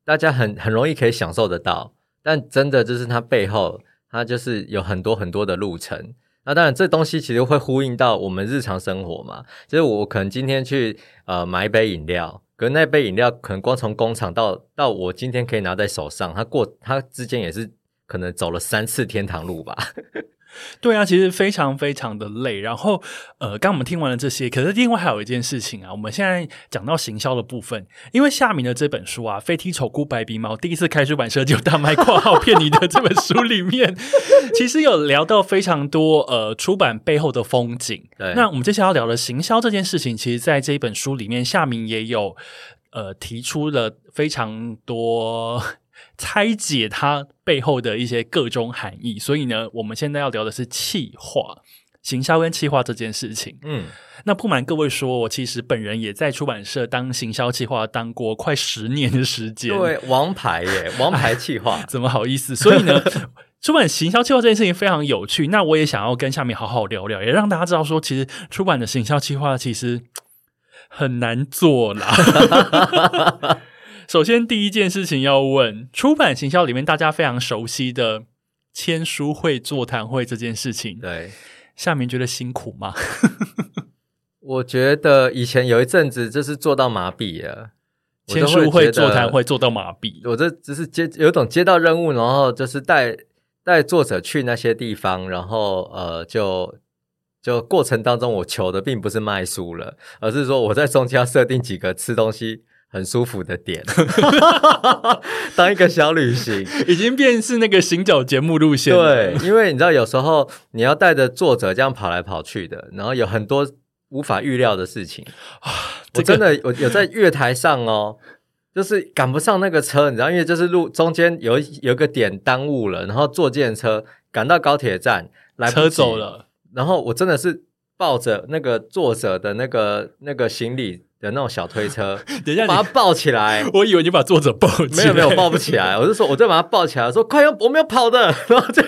大家很很容易可以享受得到，但真的就是它背后，它就是有很多很多的路程。那当然，这东西其实会呼应到我们日常生活嘛。就是我可能今天去呃买一杯饮料。可那杯饮料可能光从工厂到到我今天可以拿在手上，它过它之间也是可能走了三次天堂路吧。对啊，其实非常非常的累。然后，呃，刚我们听完了这些，可是另外还有一件事情啊，我们现在讲到行销的部分，因为夏明的这本书啊，《飞踢丑姑白鼻猫》第一次开出版社就大卖（括号骗你的）这本书里面，其实有聊到非常多呃出版背后的风景。对，那我们接下来要聊的行销这件事情，其实在这一本书里面，夏明也有呃提出了非常多。拆解它背后的一些各种含义，所以呢，我们现在要聊的是气化。行销跟企划这件事情。嗯，那不瞒各位说，我其实本人也在出版社当行销企划当过快十年的时间。对，王牌耶，王牌企划。怎么好意思？所以呢，出版行销企划这件事情非常有趣。那我也想要跟下面好好聊聊，也让大家知道说，其实出版的行销企划其实很难做啦。首先，第一件事情要问，出版行销里面大家非常熟悉的签书会、座谈会这件事情，对，夏明觉得辛苦吗？我觉得以前有一阵子就是做到麻痹了，我签书会、座谈会做到麻痹，我这只是接有一种接到任务，然后就是带带作者去那些地方，然后呃，就就过程当中，我求的并不是卖书了，而是说我在中间要设定几个吃东西很舒服的点，当一个小旅行。已经变是那个行脚节目路线了。对，因为你知道有时候你要带着作者这样跑来跑去的，然后有很多无法预料的事情我这个真的我有在月台上哦，就是赶不上那个车，你知道，因为就是路中间有一有一个点耽误了，然后坐电车赶到高铁站来车走，了，然后我真的是抱着那个作者的那个那个行李的那种小推车，等一下，把它抱起来。我以为你把作者抱起来，没有没有抱不起来，我就说我就把它抱起来，说快要我们要跑的，然后就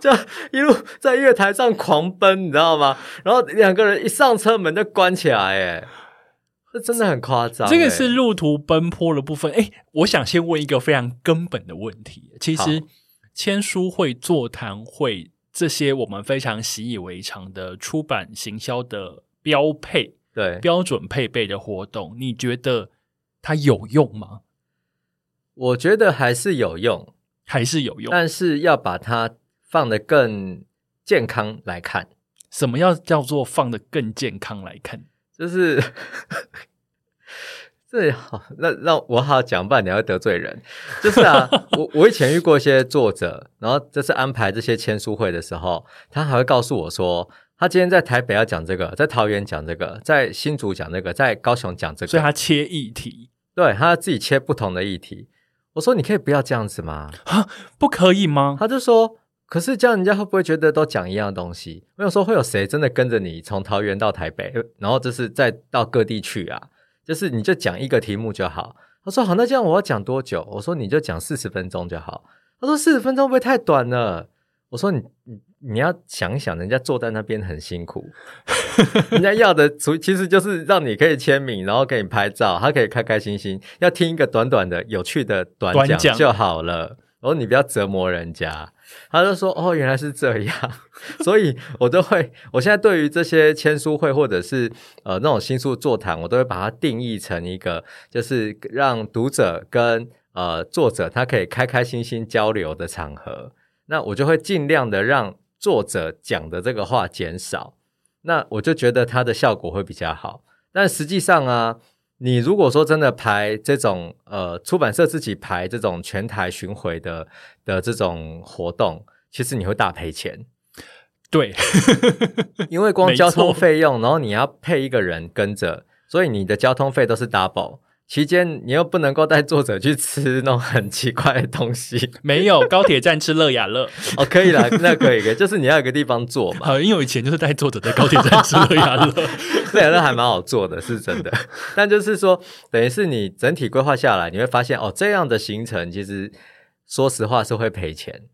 就一路在月台上狂奔，你知道吗？然后两个人一上车门就关起来，哎，这真的很夸张。这个哎是路途奔波的部分。哎，我想先问一个非常根本的问题。其实好签书会、座谈会这些我们非常习以为常的出版行销的标配、对，标准配备的活动，你觉得它有用吗？我觉得还是有用，还是有用？但是要把它放得更健康来看，什么要叫做放得更健康来看？就是。这好，那让我好好讲，不然你还会得罪人。就是啊，我我以前遇过一些作者，然后这次安排这些签书会的时候，他还会告诉我说，他今天在台北要讲这个，在桃园讲这个，在新竹讲这个，在高雄讲这个，所以他切议题对他自己切不同的议题。我说你可以不要这样子吗？不可以吗？他就说，可是这样人家会不会觉得都讲一样的东西？我有说，会有谁真的跟着你从桃园到台北，然后就是再到各地去啊？就是你就讲一个题目就好。他说好，那这样我要讲多久？我说你就讲四十分钟就好。他说四十分钟会不会太短了？我说你你你要想想，人家坐在那边很辛苦，人家要的除其实就是让你可以签名，然后给你拍照，他可以开开心心，要听一个短短的、有趣的短讲就好了。然后你不要折磨人家。他就说：“哦，原来是这样，所以我都会，我现在对于这些签书会或者是呃那种新书座谈，我都会把它定义成一个，就是让读者跟呃作者他可以开开心心交流的场合。那我就会尽量的让作者讲的这个话减少，那我就觉得它的效果会比较好。但实际上啊，你如果说真的排这种呃出版社自己排这种全台巡回的的这种活动，其实你会大赔钱，对，因为光交通错费用，然后你要配一个人跟着，所以你的交通费都是 double。期间你又不能够带作者去吃那种很奇怪的东西 没有高铁站吃乐雅乐。哦，可以啦，那可以，可以 就是你要有个地方坐嘛，好，因为我以前就是带作者在高铁站吃乐雅乐。乐雅乐还蛮好做的，是真的。但就是说，等于是你整体规划下来，你会发现哦，这样的行程其实说实话是会赔钱。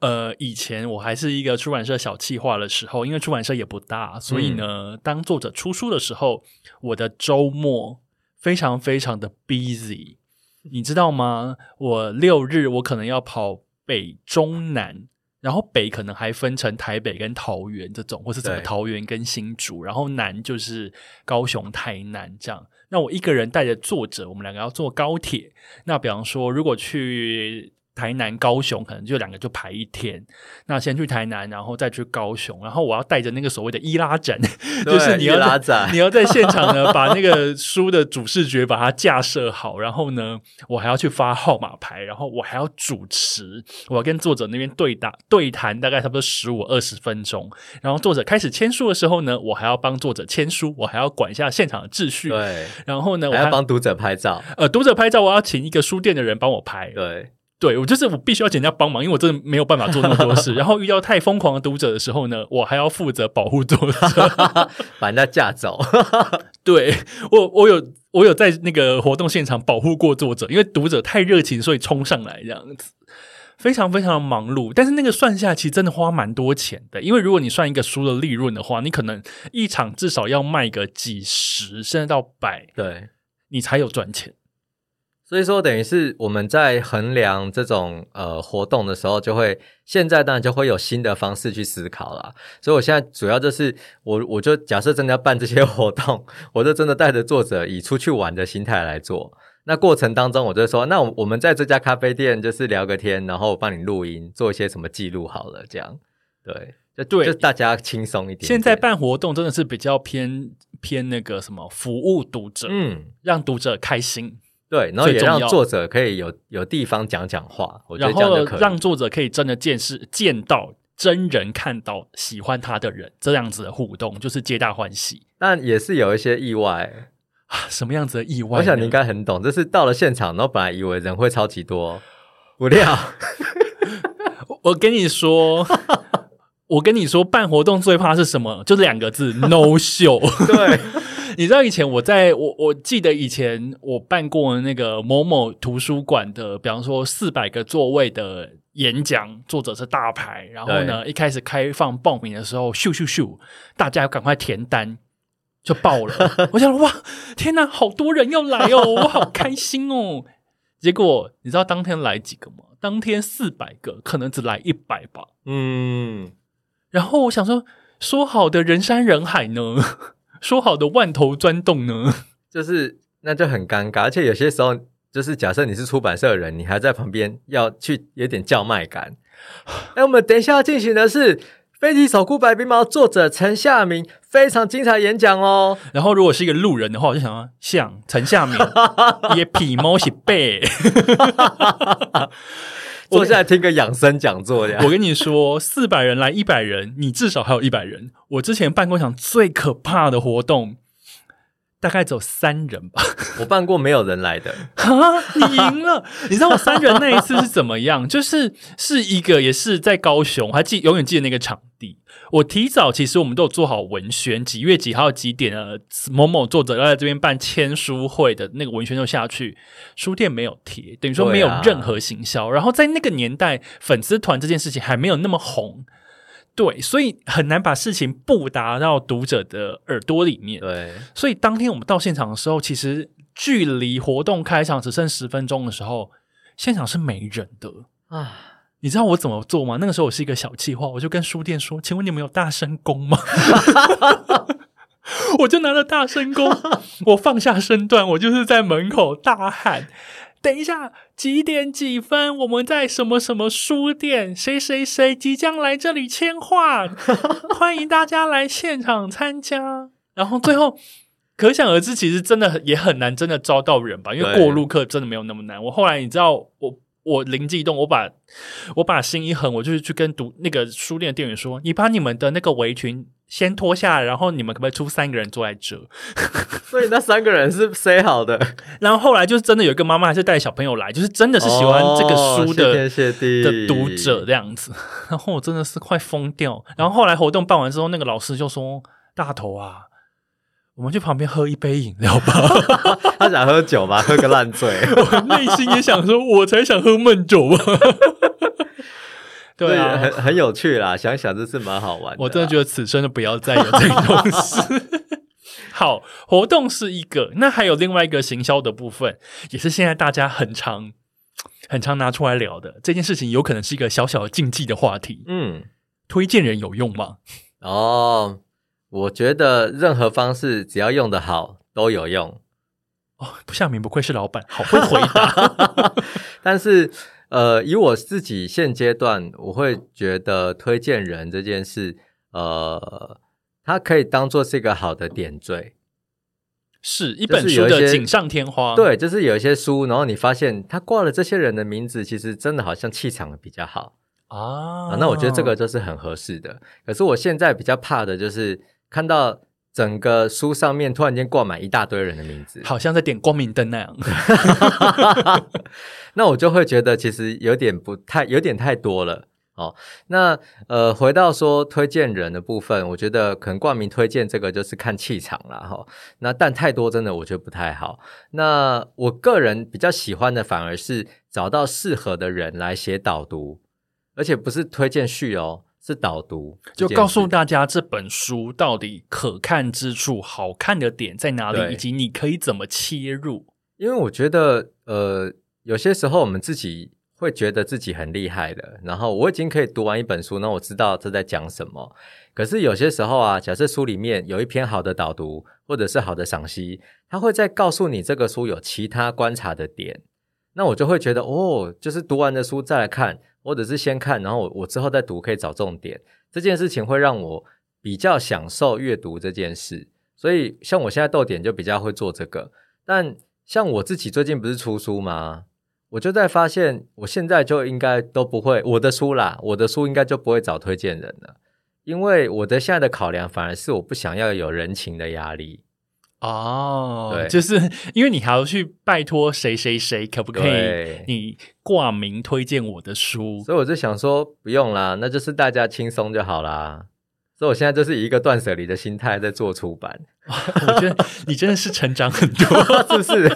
呃，以前我还是一个出版社小企划的时候，因为出版社也不大，所以呢，当作者出书的时候，我的周末非常非常的 busy，你知道吗？我六日我可能要跑北中南。然后北可能还分成台北跟桃园这种，或是整个桃园跟新竹，然后南就是高雄、台南这样。那我一个人带着作者，我们两个要坐高铁。那比方说，如果去台南、高雄，可能就两个就排一天。那先去台南，然后再去高雄，然后我要带着那个所谓的伊拉展，就是你要拉在展你要在现场呢把那个书的主视觉把它架设好，然后呢，我还要去发号码牌，然后我还要主持，我要跟作者那边对打对谈，大概差不多十五二十分钟。然后作者开始签书的时候呢，我还要帮作者签书，我还要管一下现场的秩序。对，然后呢，我还要帮读者拍照。呃读者拍照，我要请一个书店的人帮我拍。对，对我就是我必须要请人家帮忙，因为我真的没有办法做那么多事。然后遇到太疯狂的读者的时候呢，我还要负责保护读者，把人家架走。对我，我有我有在那个活动现场保护过作者，因为读者太热情，所以冲上来这样子，非常非常的忙碌。但是那个算下其实真的花蛮多钱的，因为如果你算一个书的利润的话，你可能一场至少要卖个几十甚至到百，对，你才有赚钱。所以说，等于是我们在衡量这种呃活动的时候，就会现在当然就会有新的方式去思考啦。所以我现在主要就是我我就假设真的要办这些 活动，我就真的带着作者以出去玩的心态来做。那过程当中，我就说，那我我们在这家咖啡店就是聊个天，然后我帮你录音，做一些什么记录好了，这样对，就对就大家轻松一点点。现在办活动真的是比较偏偏那个什么服务读者，嗯。让读者开心，对，然后也让作者可以有有地方讲讲话，我觉然后得这样就可以。让作者可以真的见识见到真人看到喜欢他的人，这样子的互动就是皆大欢喜。但也是有一些意外，啊什么样子的意外？我想你应该很懂。就是到了现场，然后本来以为人会超级多，不料 我跟你说，我跟你说，办活动最怕是什么？就是两个字：no show。对，你知道以前我在我我记得以前我办过那个某某图书馆的，比方说四百个座位的演讲，作者是大牌，然后呢一开始开放报名的时候，咻咻咻，大家赶快填单。就爆了！我想哇，天哪，好多人要来哦，我好开心哦。结果你知道当天来几个吗？当天四百个，可能只来一百吧。嗯，然后我想说，说好的人山人海呢？说好的万头钻洞呢？就是那就很尴尬，而且有些时候就是假设你是出版社的人，你还在旁边要去有点叫卖感。哎，我们等一下要进行的是《飞机守护白冰毛》作者陈夏明非常精彩演讲哦。然后如果是一个路人的话，我就想说，像陈夏明 也皮毛是背。坐下来听个养生讲座这样。我跟你说，四百人来一百人，你至少还有一百人。我之前办过一场最可怕的活动，大概只有三人吧。我办过没有人来的，啊，你赢了！你知道我三人那一次是怎么样？就是是一个也是在高雄，我还记永远记得那个场地。我提早其实我们都有做好文宣，几月几号几点呃某某作者要在这边办签书会的那个文宣就下去，书店没有贴，等于说没有任何行销。然后在那个年代，粉丝团这件事情还没有那么红。对，所以很难把事情布达到读者的耳朵里面。对，所以当天我们到现场的时候，其实距离活动开场只剩十分钟的时候，现场是没人的。啊，你知道我怎么做吗？那个时候我是一个小气话，我就跟书店说：“请问你们有大声公吗？” 我就拿着大声公，我放下身段，我就是在门口大喊：“等一下，几点几分？我们在什么什么书店？谁谁谁即将来这里签画，欢迎大家来现场参加。”然后最后。可想而知，其实真的也很难，真的招到人吧？因为过路客真的没有那么难。我后来你知道，我我灵机一动，我把我把心一横，我就是去跟读那个书店店员说：“你把你们的那个围裙先脱下来，然后你们可不可以出三个人坐在这？” 所以那三个人是 say 好的，然后后来就是真的有一个妈妈还是带小朋友来，就是真的是喜欢这个书的、的读者这样子。然后我真的是快疯掉。然后后来活动办完之后，那个老师就说：“大头啊。”我们去旁边喝一杯饮料吧。他想喝酒吧，喝个烂醉。我内心也想说，我才想喝闷酒吧。对啊，很很有趣啦，想想这是蛮好玩的。我真的觉得此生就不要再有这种事。好，活动是一个，那还有另外一个行销的部分，也是现在大家很常、很常拿出来聊的这件事情，有可能是一个小小的禁忌的话题。嗯，推荐人有用吗？哦，我觉得任何方式只要用得好都有用，哦，不夏明不愧是老板，好会回答。但是呃，以我自己现阶段，我会觉得推荐人这件事，呃，它可以当做是一个好的点缀。是一本书的锦上添花。，对，就是有一些书，然后你发现他挂了这些人的名字，其实真的好像气场比较好啊啊。那我觉得这个就是很合适的。可是我现在比较怕的就是看到整个书上面突然间挂满一大堆人的名字，好像在点光明灯那样。那我就会觉得其实有点不太，有点太多了。哦，那呃，回到说推荐人的部分，我觉得可能冠名推荐这个就是看气场了哈。那但太多真的我觉得不太好。那我个人比较喜欢的反而是找到适合的人来写导读，而且不是推荐序哦，是导读，就告诉大家这本书到底可看之处、好看的点在哪里，以及你可以怎么切入。因为我觉得呃，有些时候我们自己。会觉得自己很厉害的，然后我已经可以读完一本书，那我知道这在讲什么。可是有些时候啊，假设书里面有一篇好的导读，或者是好的赏析，他会再告诉你这个书有其他观察的点，那我就会觉得哦，就是读完的书再来看，或者是先看，然后我我之后再读，可以找重点。这件事情会让我比较享受阅读这件事，所以像我现在逗点就比较会做这个。但像我自己最近不是出书吗？我就在发现，我现在就应该都不会我的书啦，我的书应该就不会找推荐人了，因为我的现在的考量反而是我不想要有人情的压力哦，对，就是因为你还要去拜托谁谁谁，可不可以你挂名推荐我的书？所以我就想说，不用啦，那就是大家轻松就好啦。所以我现在就是以一个断舍离的心态在做出版，我觉得你真的是成长很多，是不是？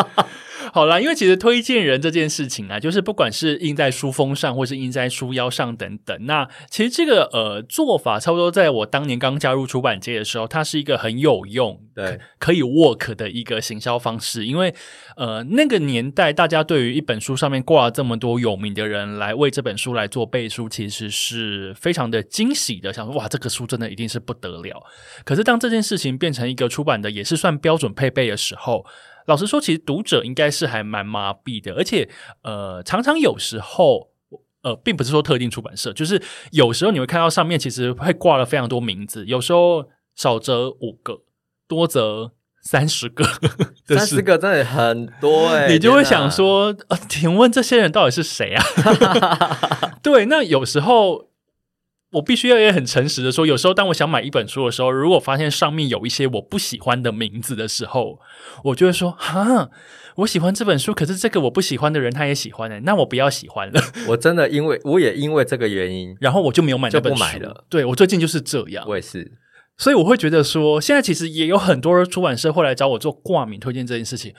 好啦，因为其实推荐人这件事情啊，就是不管是印在书封上，或是印在书腰上等等，那其实这个呃做法，差不多在我当年刚加入出版界的时候，它是一个很有用、对可以 work 的一个行销方式。因为呃那个年代，大家对于一本书上面挂了这么多有名的人来为这本书来做背书，其实是非常的惊喜的，想说哇，这个书真的一定是不得了。可是当这件事情变成一个出版的，也是算标准配备的时候。老实说，其实读者应该是还蛮麻痹的，而且呃，常常有时候呃，并不是说特定出版社，就是有时候你会看到上面其实会挂了非常多名字，有时候少则五个，多则三十个，三十个真的很多哎，你就会想说，呃，请问这些人到底是谁啊？对，那有时候。我必须要也很诚实的说，有时候当我想买一本书的时候，如果发现上面有一些我不喜欢的名字的时候，我就会说：哈，我喜欢这本书，可是这个我不喜欢的人他也喜欢的，那我不要喜欢了。我真的因为我也因为这个原因，然后我就没有买那本书了。对我最近就是这样，我也是。所以我会觉得说，现在其实也有很多出版社会来找我做挂名推荐这件事情。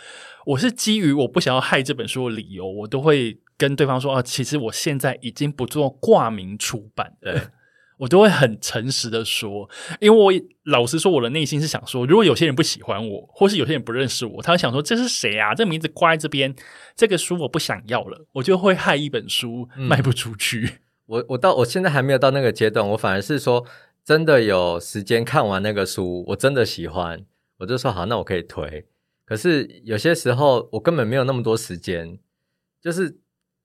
我是基于我不想要害这本书的理由，我都会跟对方说：啊，其实我现在已经不做挂名出版的。我都会很诚实的说，因为我老实说，我的内心是想说，如果有些人不喜欢我，或是有些人不认识我，他会想说这是谁啊？这名字挂在这边，这个书我不想要了，我就会害一本书卖不出去。我我到我现在还没有到那个阶段，我反而是说，真的有时间看完那个书，我真的喜欢，我就说好，那我可以推。可是有些时候我根本没有那么多时间，就是。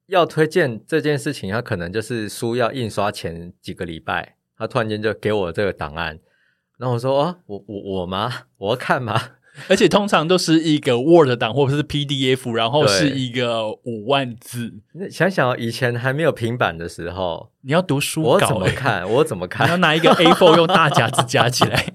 要推荐这件事情，他可能就是书要印刷前几个礼拜，他突然间就给我这个档案，然后我说：“哦，我我我吗？我要看吗？” 而且通常都是一个 Word 档或者是 PDF，然后是一个五万字。想想以前还没有平板的时候，你要读书，我怎么看？我怎么看？你要拿一个 A4 用大夹子夹起来。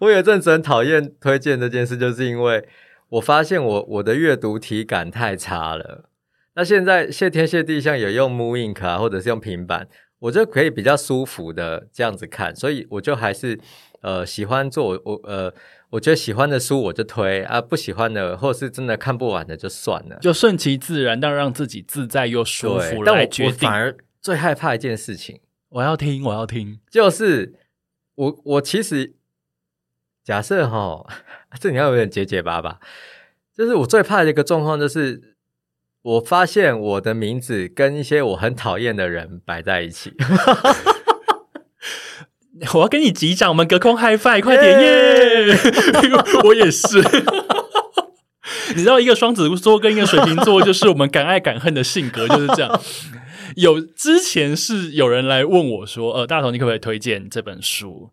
我有阵子很讨厌推荐这件事，就是因为我发现我我的阅读体感太差了。那现在谢天谢地，像有用 m o Ink 啊，或者是用平板，我就可以比较舒服的这样子看，所以我就还是呃喜欢做我呃，我觉得喜欢的书我就推啊，不喜欢的或者是真的看不完的就算了，就顺其自然，但让自己自在又舒服来决定。反而最害怕一件事情，我要听，我要听，就是我我其实假设哈，这你要有点结结巴巴，就是我最怕的一个状况就是。我发现我的名字跟一些我很讨厌的人摆在一起，我要跟你击掌，我们隔空 high five，快点耶！我也是，你知道，一个双子座跟一个水瓶座，就是我们敢爱敢恨的性格，就是这样。有之前是有人来问我说：“呃，大头，你可不可以推荐这本书？”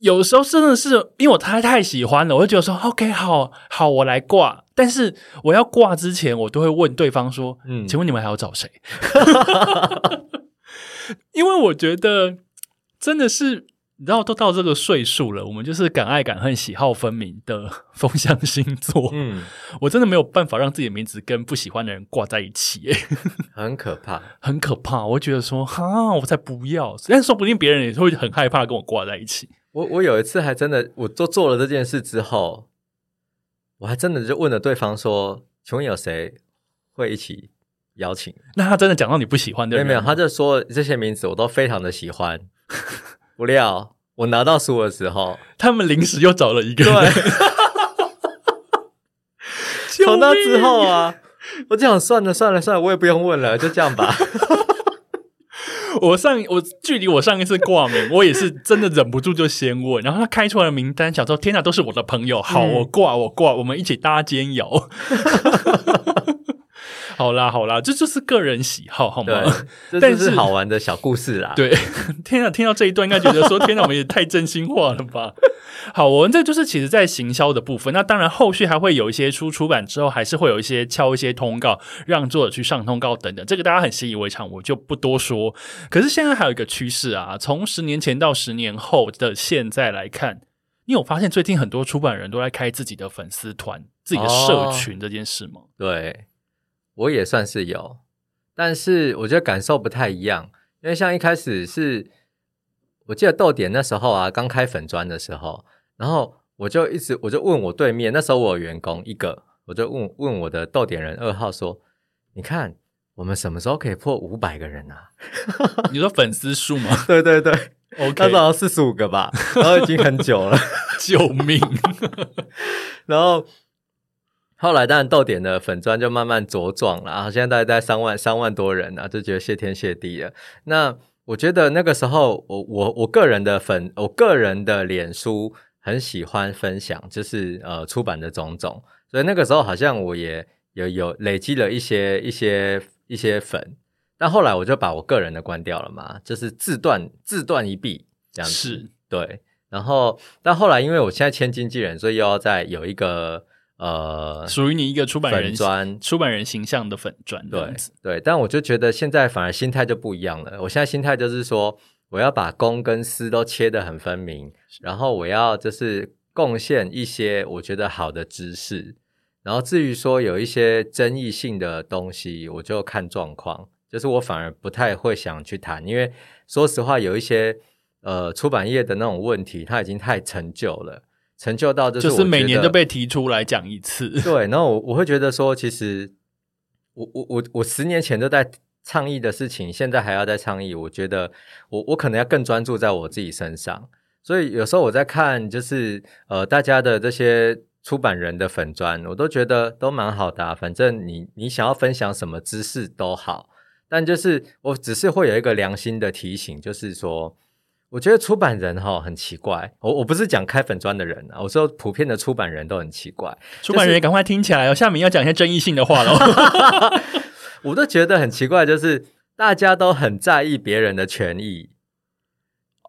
有时候真的是因为我太太喜欢了，我就觉得说 OK，好好，我来挂。但是我要挂之前，我都会问对方说：“嗯，请问你们还要找谁？” 因为我觉得真的是你知道，都到这个岁数了，我们就是敢爱敢恨、喜好分明的风象星座。嗯，我真的没有办法让自己的名字跟不喜欢的人挂在一起，耶，很可怕。很可怕。我觉得说，哈，我才不要。但说不定别人也会很害怕跟我挂在一起。我我有一次还真的，我做做了这件事之后，我还真的就问了对方说：“请问有谁会一起邀请？”那他真的讲到你不喜欢的人，没有没有，他就说这些名字我都非常的喜欢。不料我拿到书的时候，他们临时又找了一个。从那之后啊，我就想算了算了算了，我也不用问了，就这样吧。我上我距离我上一次挂名，我也是真的忍不住就先问，然后他开出来的名单，想说天哪，都是我的朋友，好，嗯我挂我挂，我们一起搭肩摇。好啦好啦，这就是个人喜好，好对吗？，这但是是好玩的小故事啦。，对，天啊，听到这一段应该觉得说，天哪，我们也太真心话了吧？好，我们这就是其实在行销的部分。那当然，后续还会有一些出出版之后，还是会有一些敲一些通告，让作者去上通告等等。这个大家很习以为常，我就不多说。可是现在还有一个趋势啊，从十年前到十年后的现在来看，你有发现最近很多出版人都在开自己的粉丝团、自己的社群这件事吗？对我也算是有，但是我觉得感受不太一样，因为像一开始是，我记得豆点那时候啊，刚开粉砖的时候，然后我就一直我就问我对面，那时候我有员工一个，我就问问我的豆点人二号说，你看我们什么时候可以破五百个人啊？你说粉丝数吗 对对对，那？OK，时候四十五个吧，然后已经很久了。救命！然后后来当然豆点的粉砖就慢慢茁壮了，然后现在大概在三万三万多人啊，就觉得谢天谢地了。那我觉得那个时候，我我我个人的粉，我个人的脸书很喜欢分享，就是呃出版的种种，所以那个时候好像我也有有累积了一些一些一些粉，但后来我就把我个人的关掉了嘛，就是自断自断一臂这样子。是对，然后但后来因为我现在签经纪人，所以又要再有一个呃属于你一个出版人专。出版人形象的粉砖对。对，但我就觉得现在反而心态就不一样了。我现在心态就是说，我要把公跟私都切得很分明，然后我要就是贡献一些我觉得好的知识，然后至于说有一些争议性的东西，我就看状况。就是我反而不太会想去谈，因为说实话，有一些呃出版业的那种问题，它已经太陈旧了，陈旧到就是就是每年都被提出来讲一次。对，然后我我会觉得说，其实我我我我十年前都在倡议的事情，现在还要再倡议，我觉得我我可能要更专注在我自己身上。所以有时候我在看，就是呃大家的这些出版人的粉砖，我都觉得都蛮好的、啊。反正你你想要分享什么知识都好，但就是我只是会有一个良心的提醒，就是说。我觉得出版人哈、很奇怪，我我不是讲开粉砖的人啊，我说普遍的出版人都很奇怪。出版人也赶快听起来哦，下面要讲一些争议性的话喽。我都觉得很奇怪，就是大家都很在意别人的权益，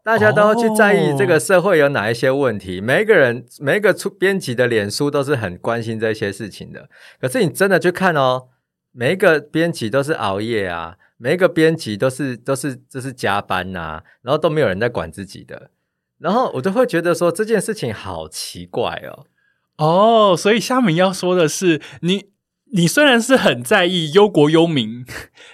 大家都要去在意这个社会有哪一些问题。每一个人，每一个出编辑的脸书都是很关心这些事情的。可是你真的去看哦，每一个编辑都是熬夜啊，每一个编辑都是都是就是加班呐、啊，然后都没有人在管自己的。然后我就会觉得说这件事情好奇怪哦。哦，所以夏明要说的是，你你虽然是很在意忧国忧民，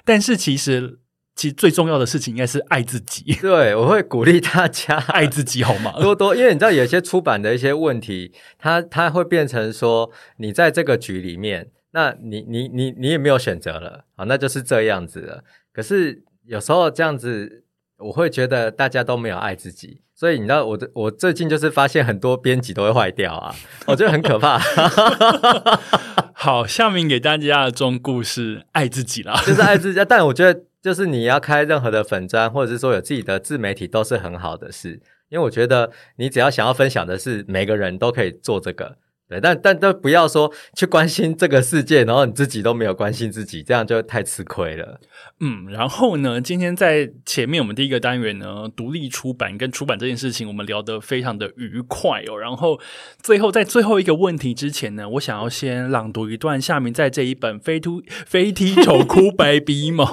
但是其实其实最重要的事情应该是爱自己，对，我会鼓励大家 爱自己好吗？多多，因为你知道有些出版的一些问题，它它会变成说，你在这个局里面，那你你你你也没有选择了啊，那就是这样子了。可是有时候这样子，我会觉得大家都没有爱自己，所以你知道我的我最近就是发现很多编辑都会坏掉啊，我觉得很可怕，好，下面给大家的忠故是爱自己啦。就是爱自己。但我觉得就是你要开任何的粉砖，或者是说有自己的自媒体，都是很好的事。因为我觉得你只要想要分享的是每个人都可以做这个，对，但但都不要说去关心这个世界，然后你自己都没有关心自己，这样就太吃亏了。嗯，然后呢，今天在前面我们第一个单元呢，独立出版跟出版这件事情，我们聊得非常的愉快哦。然后最后在最后一个问题之前呢，我想要先朗读一段夏明在这一本《飞突飞踢丑哭白鼻毛》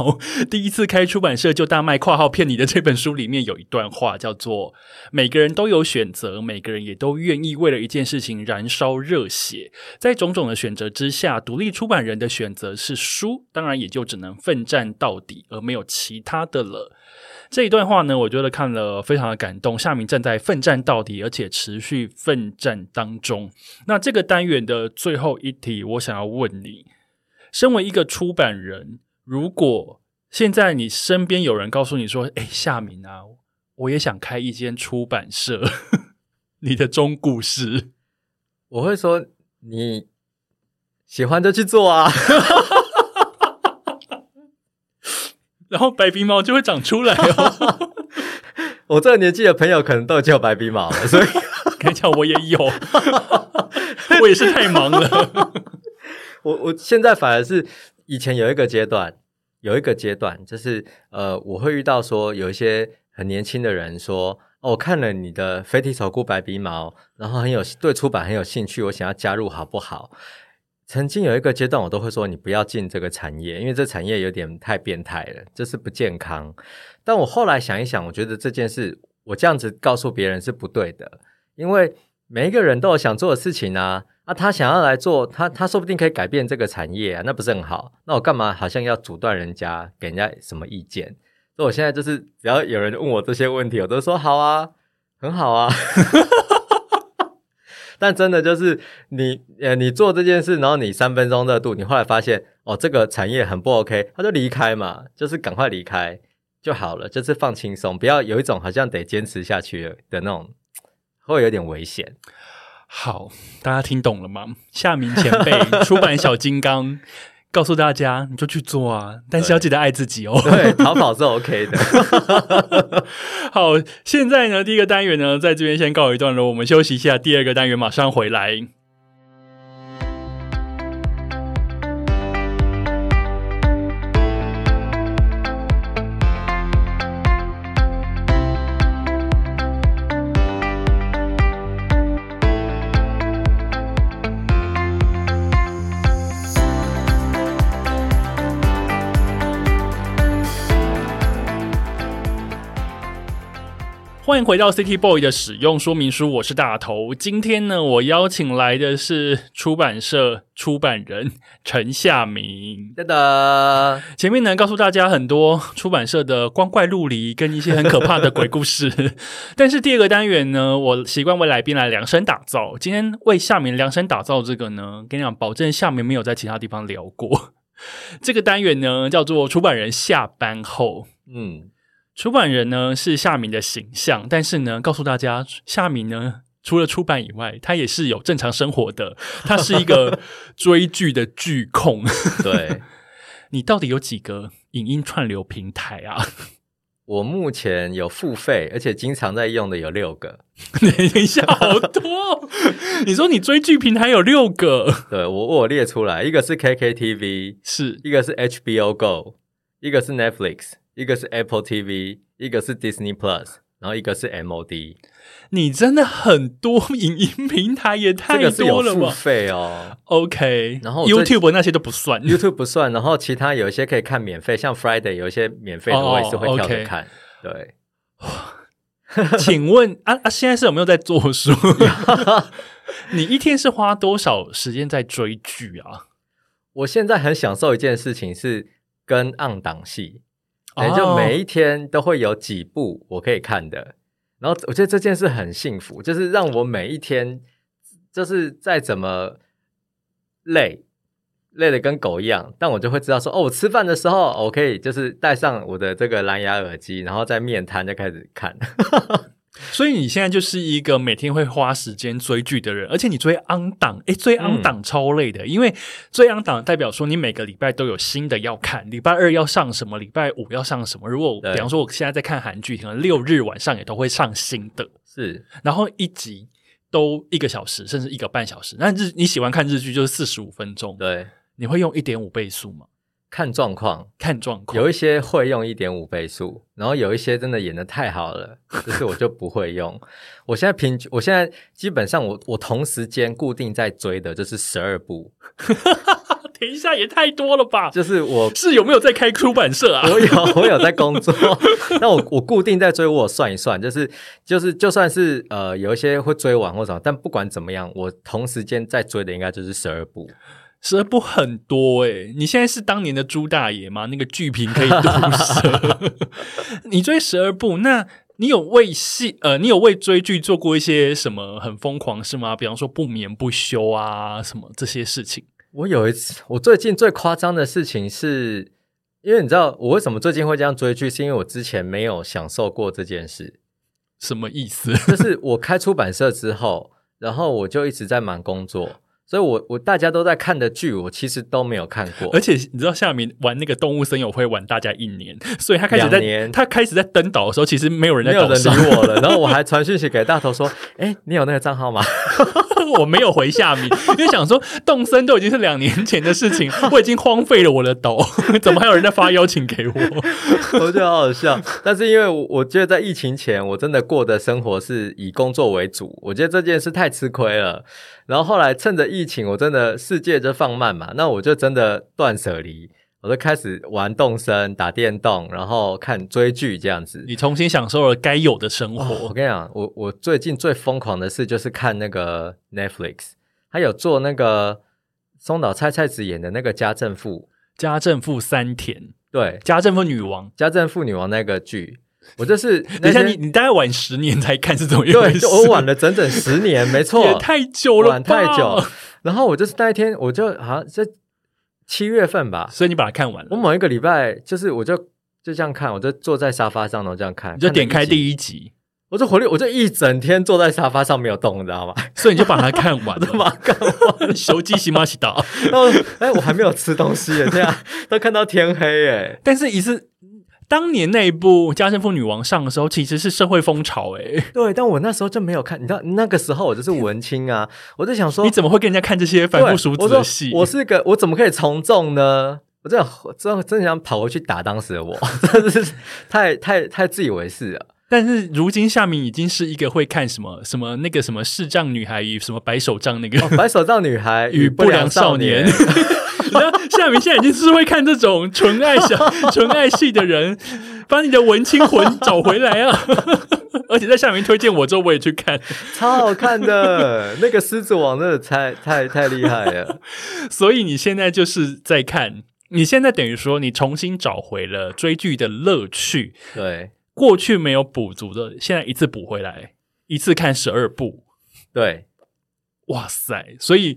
第一次开出版社就大卖（括号骗你的）这本书里面有一段话，叫做：“每个人都有选择，每个人也都愿意为了一件事情燃烧。”热血，在种种的选择之下，独立出版人的选择是输，当然也就只能奋战到底，而没有其他的了。这一段话呢，我觉得看了非常的感动。夏明正在奋战到底，而且持续奋战当中。那这个单元的最后一题，我想要问你：身为一个出版人，如果现在你身边有人告诉你说：“哎，夏明啊，我也想开一间出版社。”你的中故事。我会说你喜欢就去做啊，然后白鼻毛就会长出来哦。我这个年纪的朋友可能都叫白鼻毛了，所以跟你讲我也有，我也是太忙了。我我现在反而是以前有一个阶段，有一个阶段就是呃，我会遇到说有一些很年轻的人说。我看了你的飞踢草菇白鼻毛，然后很有对出版很有兴趣，我想要加入，好不好？曾经有一个阶段，我都会说你不要进这个产业，因为这产业有点太变态了，这是不健康。但我后来想一想，我觉得这件事我这样子告诉别人是不对的，因为每一个人都有想做的事情啊，啊，他想要来做，他他说不定可以改变这个产业啊，那不是很好？那我干嘛好像要阻断人家，给人家什么意见？所以我现在就是，只要有人问我这些问题，我都说好啊，很好啊。但真的就是你，呃，你做这件事，然后你三分钟热度，你后来发现哦，这个产业很不 OK，他就离开嘛，就是赶快离开就好了，就是放轻松，不要有一种好像得坚持下去的那种，会有点危险。好，大家听懂了吗？夏明前辈出版小金刚。告诉大家，你就去做啊！但是要记得爱自己哦。对，逃跑是 OK 的。好，现在呢，第一个单元呢，在这边先告一段落，我们休息一下。第二个单元马上回来。欢迎回到 City Boy 的使用说明书，我是大头。今天呢，我邀请来的是出版社出版人陈夏明。哒哒，前面呢告诉大家很多出版社的光怪陆离跟一些很可怕的鬼故事，但是第二个单元呢，我习惯为来宾来量身打造。今天为夏明量身打造这个呢，跟你讲，保证夏明没有在其他地方聊过。这个单元呢，叫做出版人下班后。嗯。出版人呢是夏明的形象，但是呢，告诉大家，夏明呢除了出版以外，他也是有正常生活的。他是一个追剧的剧控。对，你到底有几个影音串流平台啊？我目前有付费，而且经常在用的有六个。等一下，好多！你说你追剧平台有六个？对我我列出来，一个是 KKTV，是一个是 HBO Go，一个是 Netflix。一个是 Apple TV，一个是 Disney Plus，然后一个是 MOD。你真的很多影音平台也太多了吧？付费哦。OK，然后 YouTube 那些都不算，YouTube 不算。然后其他有一些可以看免费，像 Friday 有一些免费的，我也是会跳着看。对。请问啊啊，现在是有没有在做书？你一天是花多少时间在追剧啊？我现在很享受一件事情，是跟暗档戏。也就每一天都会有几部我可以看的，然后我觉得这件事很幸福，就是让我每一天就是再怎么累，累的跟狗一样，但我就会知道说，哦，我吃饭的时候我可以就是戴上我的这个蓝牙耳机，然后在面瘫就开始看。所以你现在就是一个每天会花时间追剧的人，而且你追昂档，诶，追昂档超累的，因为追昂档代表说你每个礼拜都有新的要看，礼拜二要上什么，礼拜五要上什么。如果比方说我现在在看韩剧，可能六日晚上也都会上新的，是，然后一集都一个小时甚至一个半小时。那日你喜欢看日剧就是四十五分钟，对，你会用一点五倍速吗？看状况，看状况，有一些会用一点五倍速，然后有一些真的演的太好了，就是我就不会用。我现在平均，我现在基本上我我同时间固定在追的就是十二部，等一下也太多了吧？就是我是有没有在开出版社啊？我有我有在工作，那我我固定在追，我算一算，就是就是就算是呃有一些会追完或什么，但不管怎么样，我同时间在追的应该就是十二部。十二部很多诶、你现在是当年的朱大爷吗？那个剧评可以毒舌。你追十二部，那你有为戏呃，你有为追剧做过一些什么很疯狂事吗？比方说不眠不休啊，什么这些事情？我有一次，我最近最夸张的事情是，因为你知道我为什么最近会这样追剧，是因为我之前没有享受过这件事。什么意思？就是我开出版社之后，然后我就一直在忙工作，所以我我大家都在看的剧，我其实都没有看过而。且你知道夏明玩那个动物森友会玩大家一年，所以他开始在他开始在登岛的时候，其实没有人在没有人，理我了，然后我还传讯息给大头说：“哎，你有那个账号吗 我没有回夏明，因为想说动森都已经是两年前的事情，我已经荒废了我的抖，怎么还有人在发邀请给我？？”我觉得好好笑。但是因为我我觉得在疫情前，我真的过的生活是以工作为主，我觉得这件事太吃亏了。然后后来趁着疫情，我真的世界就放慢嘛，那我就真的断舍离，我就开始玩动身、打电动，然后看追剧这样子。你重新享受了该有的生哦，我。跟你讲，我我最近最疯狂的事就是看那个 Netflix，他有做那个松岛菜菜子演的那个家政妇，家政妇三田，对，家政妇女王。家政妇女王那个剧，我就是 等一下，你你大概晚十年才看是怎么一回对，我晚了整整十年，没错，也太久了，晚太久。然后我就是那一天，我就好像在七月份吧，所以你把它看完了，我某一个礼拜，就是我就就这样看，我就坐在沙发上，然后这样看，你就点开第一集，我就回力，我就一整天坐在沙发上没有动，你知道吗？所以你就把它看完了。它看完。手机洗马洗到，然后，哎，我还没有吃东西耶，这样 都看到天黑耶。但是一次。当年那一部《家政妇女王》上的时候，其实是社会风潮诶、对，但我那时候就没有看，你知道，那个时候我就是文青啊，我就想说，你怎么会跟人家看这些反复熟对我说子的戏？我是个，我怎么可以从众呢？我真的真的真的想跑回去打当时的我，真的是太太太自以为是了。但是如今夏明已经是一个会看什么什么那个什么视障女孩与什么白手杖那个、哦白手杖女孩 与不良少年。夏明现在已经是会看这种纯爱小 纯爱戏的人，把你的文青魂找回来啊！而且在夏明推荐我之后，我也去看，超好看的，那个狮子王真的太太太厉害了。所以你现在就是在看，你现在等于说你重新找回了追剧的乐趣，对过去没有补足的，现在一次补回来，一次看十二部，对，哇塞！所以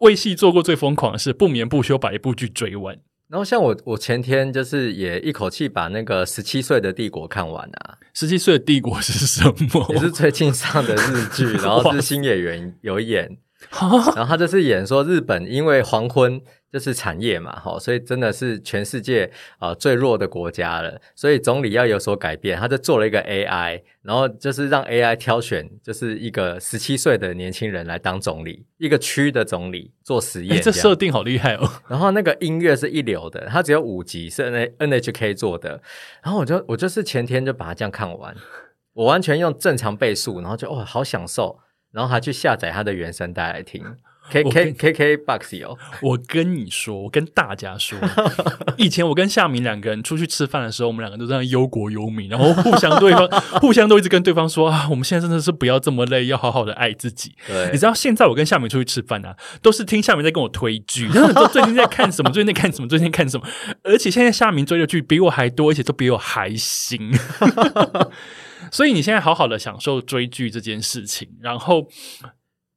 为戏做过最疯狂的是不眠不休把一部剧追完。然后像我，我前天就是也一口气把那个十七岁的帝国看完啊，十七岁的帝国是什么？也是最近上的日剧，然后是新演员有演，然后他就是演说日本因为黄昏就是产业嘛，哈，所以真的是全世界呃最弱的国家了，所以总理要有所改变，他就做了一个 AI，然后就是让 AI 挑选就是一个十七岁的年轻人来当总理，一个区的总理做实哎、验样这设定好厉害哦！然后那个音乐是一流的，它只有五集，是 N NHK 做的。然后我就我就是前天就把它这样看完，我完全用正常倍速，然后就哦好享受，然后他去下载他的原声带来听。K 我 K 跟 K K Box 有，我跟你说，我跟大家说，以前我跟夏明两个人出去吃饭的时候，我们两个都在那忧国忧民，然后互相对方互相都一直跟对方说啊，我们现在真的是不要这么累，要好好的爱自己。对你知道现在我跟夏明出去吃饭啊，都是听夏明在跟我推剧，然后说最近在看什么，最近在看什么，最近在看什么，而且现在夏明追的剧比我还多，而且都比我还新。所以你现在好好的享受追剧这件事情，然后，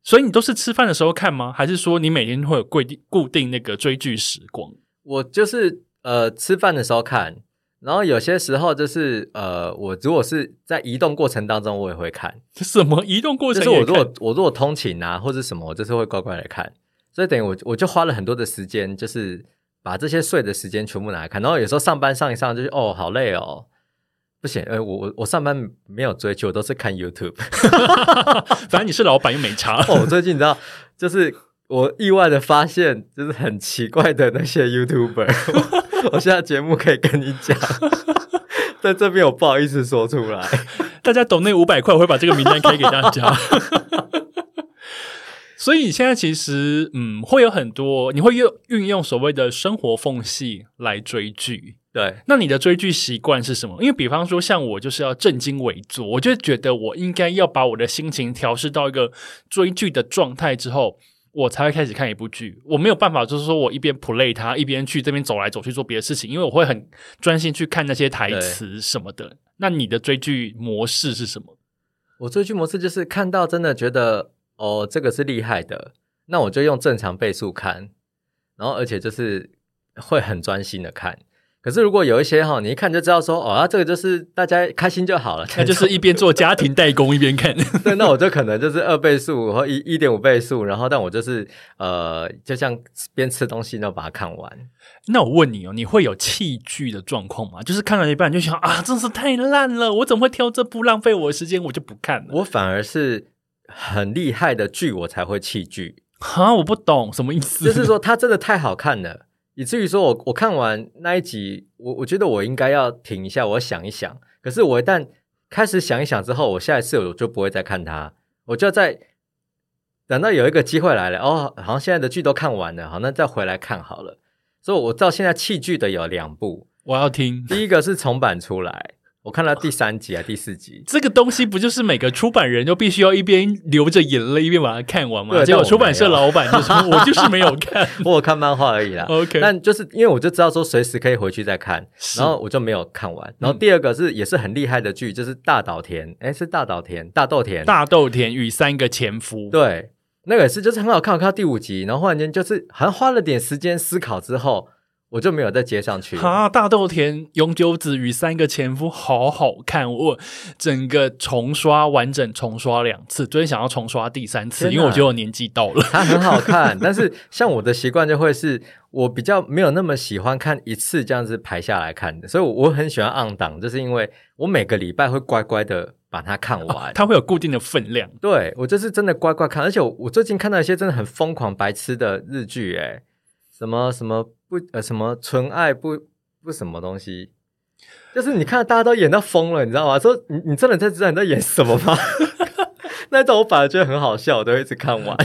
所以你都是吃饭的时候看吗？还是说你每天会有固定固定那个追剧时光？我就是呃吃饭的时候看，然后有些时候就是呃我如果是在移动过程当中，我也会看。什么移动过就是我如？果我如果通勤啊或者什么，我就是会乖乖的看，所以等于我我就花了很多的时间，就是把这些睡的时间全部拿来看，然后有时候上班上一上就是哦好累哦，不行，呃，我我我上班没有追剧，我都是看 YouTube。反正你是老板又没差。哦，我最近你知道，就是我意外的发现，就是很奇怪的那些 YouTuber。我现在节目可以跟你讲，在这边我不好意思说出来。大家懂那五百块，我会把这个名单开给大家。所以你现在其实，嗯，会有很多，你会用运用所谓的生活缝隙来追剧。对，那你的追剧习惯是什么？因为比方说，像我就是要正襟危坐，我就觉得我应该要把我的心情调试到一个追剧的状态之后，我才会开始看一部剧。我没有办法，就是说我一边 play 它，一边去这边走来走去做别的事情，因为我会很专心去看那些台词什么的。那你的追剧模式是什么？我追剧模式就是看到真的觉得。哦，这个是厉害的，那我就用正常倍速看，然后而且就是会很专心的看。可是如果有一些哈，你一看就知道说，哦，这个就是大家开心就好了，那就是一边做家庭代工一边看。对，那我就可能就是二倍速或一一点五倍速，然后但我就是呃，就像边吃东西然后把它看完。那我问你哦，你会有弃剧的状况吗？就是看到一半就想啊，真是太烂了，我怎么会挑这部浪费我的时间，我就不看了。我反而是。很厉害的剧我才会弃剧哈！我不懂什么意思，就是说它真的太好看了，以至于说我我看完那一集，我我觉得我应该要停一下，我想一想。可是我一旦开始想一想之后，我下一次我就不会再看它，我就要再等到有一个机会来了哦，好像现在的剧都看完了，好，那再回来看好了。所以我到现在弃剧的有两部，我要听。第一个是重版出来。我看到第三集啊，第四集，这个东西不就是每个出版人都必须要一边流着眼泪一边把它看完吗？对，结果出版社老板就说：“我就是没有看，我看漫画而已啦。” OK，但就是因为我就知道说随时可以回去再看，然后我就没有看完。然后第二个是也是很厉害的剧，就是大岛田，哎，是大岛田，大豆田，大豆田与三个前夫。对，那个也是就是很好看，我看到第五集，然后忽然间就是好像花了点时间思考之后。我就没有再接上去。哈，大豆田永久子与三个前夫好好看，我整个重刷完整重刷两次，昨天想要重刷第三次，因为我觉得我年纪到了。它很好看，但是像我的习惯就会是我比较没有那么喜欢看一次这样子排下来看的，所以我很喜欢按档，就是因为我每个礼拜会乖乖的把它看完，它会有固定的分量。对我就是真的乖乖看，而且我最近看到一些真的很疯狂白痴的日剧，哎，什么什么。不呃，什么纯爱不不什么东西，就是你看大家都演到疯了，你知道吗？说你你真的在知道你在演什么吗？那种我反而觉得很好笑，我都一直看完。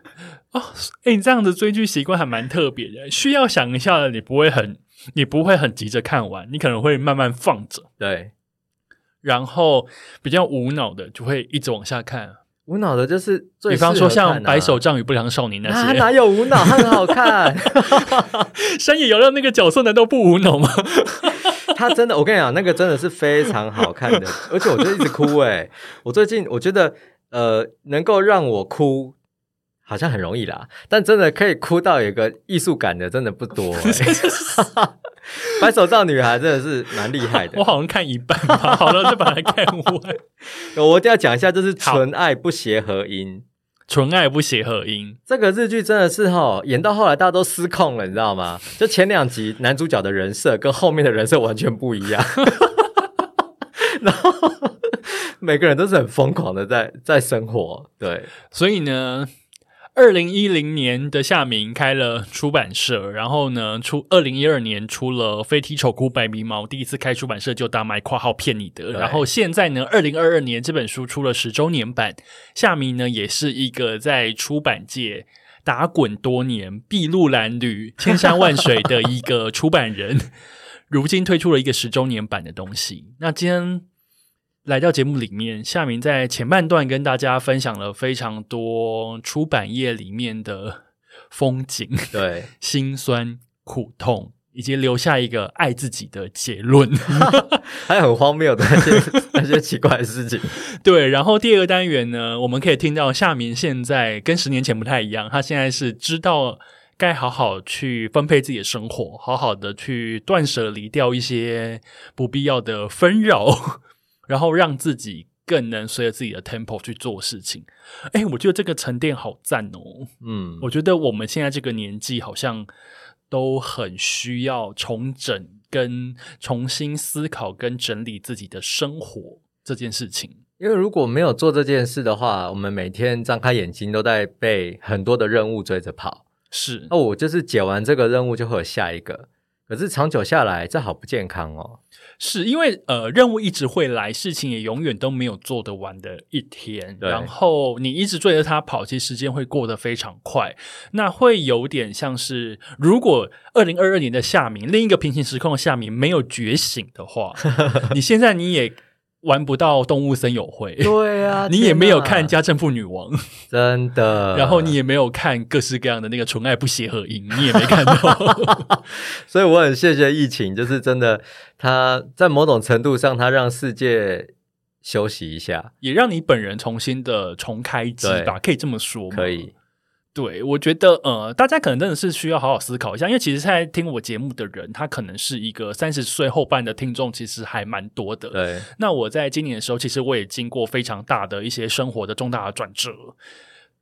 哦，哎，你这样子追剧习惯还蛮特别的，需要想一下的，你不会很你不会很急着看完，你可能会慢慢放着，对，然后比较无脑的就会一直往下看。无脑的就是，比方说像《白手杖与不良少年》那些，哪有无脑？很好看。山野遥亮那个角色难道不无脑吗？他真的，我跟你讲，那个真的是非常好看的，而且我就一直哭哎。我最近我觉得，呃，能够让我哭。好像很容易啦，但真的可以哭到有个艺术感的，真的不多。白手杖女孩真的是蛮厉害的，我好像看一半吧，好了就把它看完。我一定要讲一下，这是纯爱不协和音，纯爱不协和音。这个日剧真的是哈，演到后来大家都失控了，你知道吗？就前两集男主角的人设跟后面的人设完全不一样，然后每个人都是很疯狂的在在生活，对，所以呢。二零一零年的夏明开了出版社，然后呢，出二零一二年出了《飞踢丑哭白鼻毛》，第一次开出版社就大卖（括号骗你的）。然后现在呢，二零二二年这本书出了十周年版，夏明呢也是一个在出版界打滚多年、筚路蓝缕、千山万水的一个出版人，如今推出了一个十周年版的东西。那今天。来到节目里面，夏明在前半段跟大家分享了非常多出版业里面的风景，对，辛酸苦痛，以及留下一个爱自己的结论，还有很荒谬的那些那些奇怪的事情。对，然后第二个单元呢，我们可以听到夏明现在跟十年前不太一样，他现在是知道该好好去分配自己的生活，好好的去断舍离掉一些不必要的纷扰。然后让自己更能随着自己的 tempo 去做事情。哎，我觉得这个沉淀好赞哦。嗯，我觉得我们现在这个年纪好像都很需要重整跟重新思考跟整理自己的生活这件事情。因为如果没有做这件事的话，我们每天张开眼睛都在被很多的任务追着跑。是那我就是解完这个任务就会有下一个，可是长久下来，这好不健康哦。是因为呃，任务一直会来，事情也永远都没有做得完的一天。然后你一直追着他跑，其实时间会过得非常快。那会有点像是，如果二零二二年的夏明，另一个平行时空的夏明没有觉醒的话，你现在你也玩不到动物森友会。对啊 你也没有看《家政妇女王》真的，然后你也没有看各式各样的那个纯爱不协和音，你也没看到。所以我很谢谢疫情，就是真的，它在某种程度上，它让世界休息一下，也让你本人重新的重开机吧，可以这么说吗？可以。对，我觉得呃，大家可能真的是需要好好思考一下，因为其实现在听我节目的人，他可能是一个三十岁后半的听众，其实还蛮多的。对，那我在今年的时候，其实我也经过非常大的一些生活的重大的转折，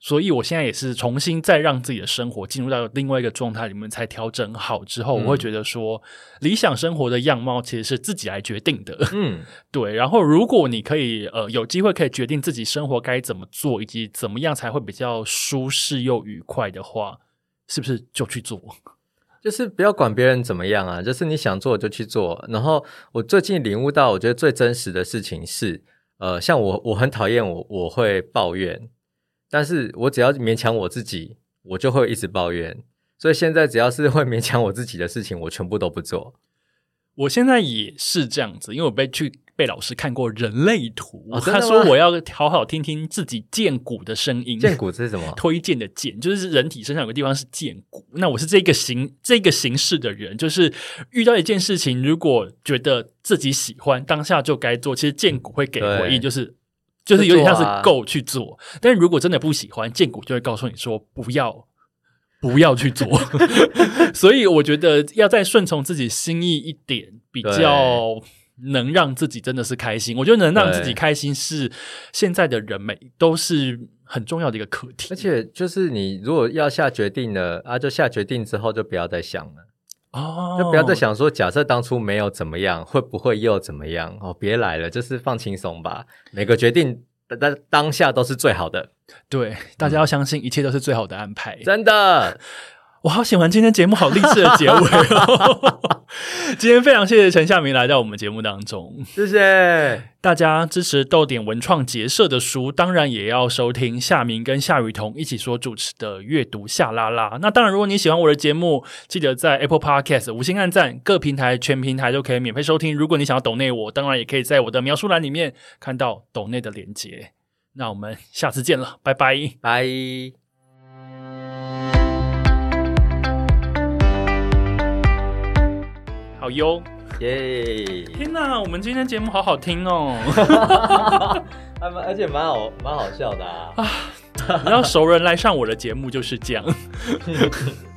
所以我现在也是重新再让自己的生活进入到另外一个状态里面，才调整好之后，嗯我会觉得说，理想生活的样貌其实是自己来决定的。嗯，对，然后如果你可以呃有机会可以决定自己生活该怎么做，以及怎么样才会比较舒适又愉快的话，是不是就去做？就是不要管别人怎么样啊，就是你想做就去做。然后我最近领悟到，我觉得最真实的事情是，呃，像我我很讨厌我我会抱怨，但是我只要勉强我自己，我就会一直抱怨。所以现在只要是会勉强我自己的事情，我全部都不做。我现在也是这样子，因为我被去被老师看过人类图，他说我要好好听听自己剑骨的声音。剑骨是什么？推荐的剑，就是人体身上有个地方是剑骨。那我是这个形这个形式的人，就是遇到一件事情，如果觉得自己喜欢，当下就该做。其实剑骨会给回对应，就是就是有点像是够去做。但是如果真的不喜欢，剑骨就会告诉你说不要。不要去做，所以我觉得要再顺从自己心意一点，比较能让自己真的是开心。我觉得能让自己开心是现在的人每都是很重要的一个课题。而且就是你如果要下决定了啊，就下决定之后就不要再想了，哦，就不要再想说，假设当初没有怎么样，会不会又怎么样？哦，别来了，就是放轻松吧。每个决定当当下都是最好的，对，大家要相信一切都是最好的安排。真的。我好喜欢今天节目好励志的结尾哦！今天非常谢谢陈夏明来到我们节目当中，谢谢。大家支持豆点文创结社的书，当然也要收听夏明跟夏雨桐一起所主持的阅读夏拉拉。那当然，如果你喜欢我的节目，记得在 Apple Podcast 五星按赞，各平台全平台都可以免费收听。如果你想要抖内我，当然也可以在我的描述栏里面看到抖内的连接。那我们下次见了，拜拜。拜。好哟！耶！天哪，我们今天节目好好听哦！还蛮而且蛮好蛮好笑的啊。然后熟人来上我的节目就是这样。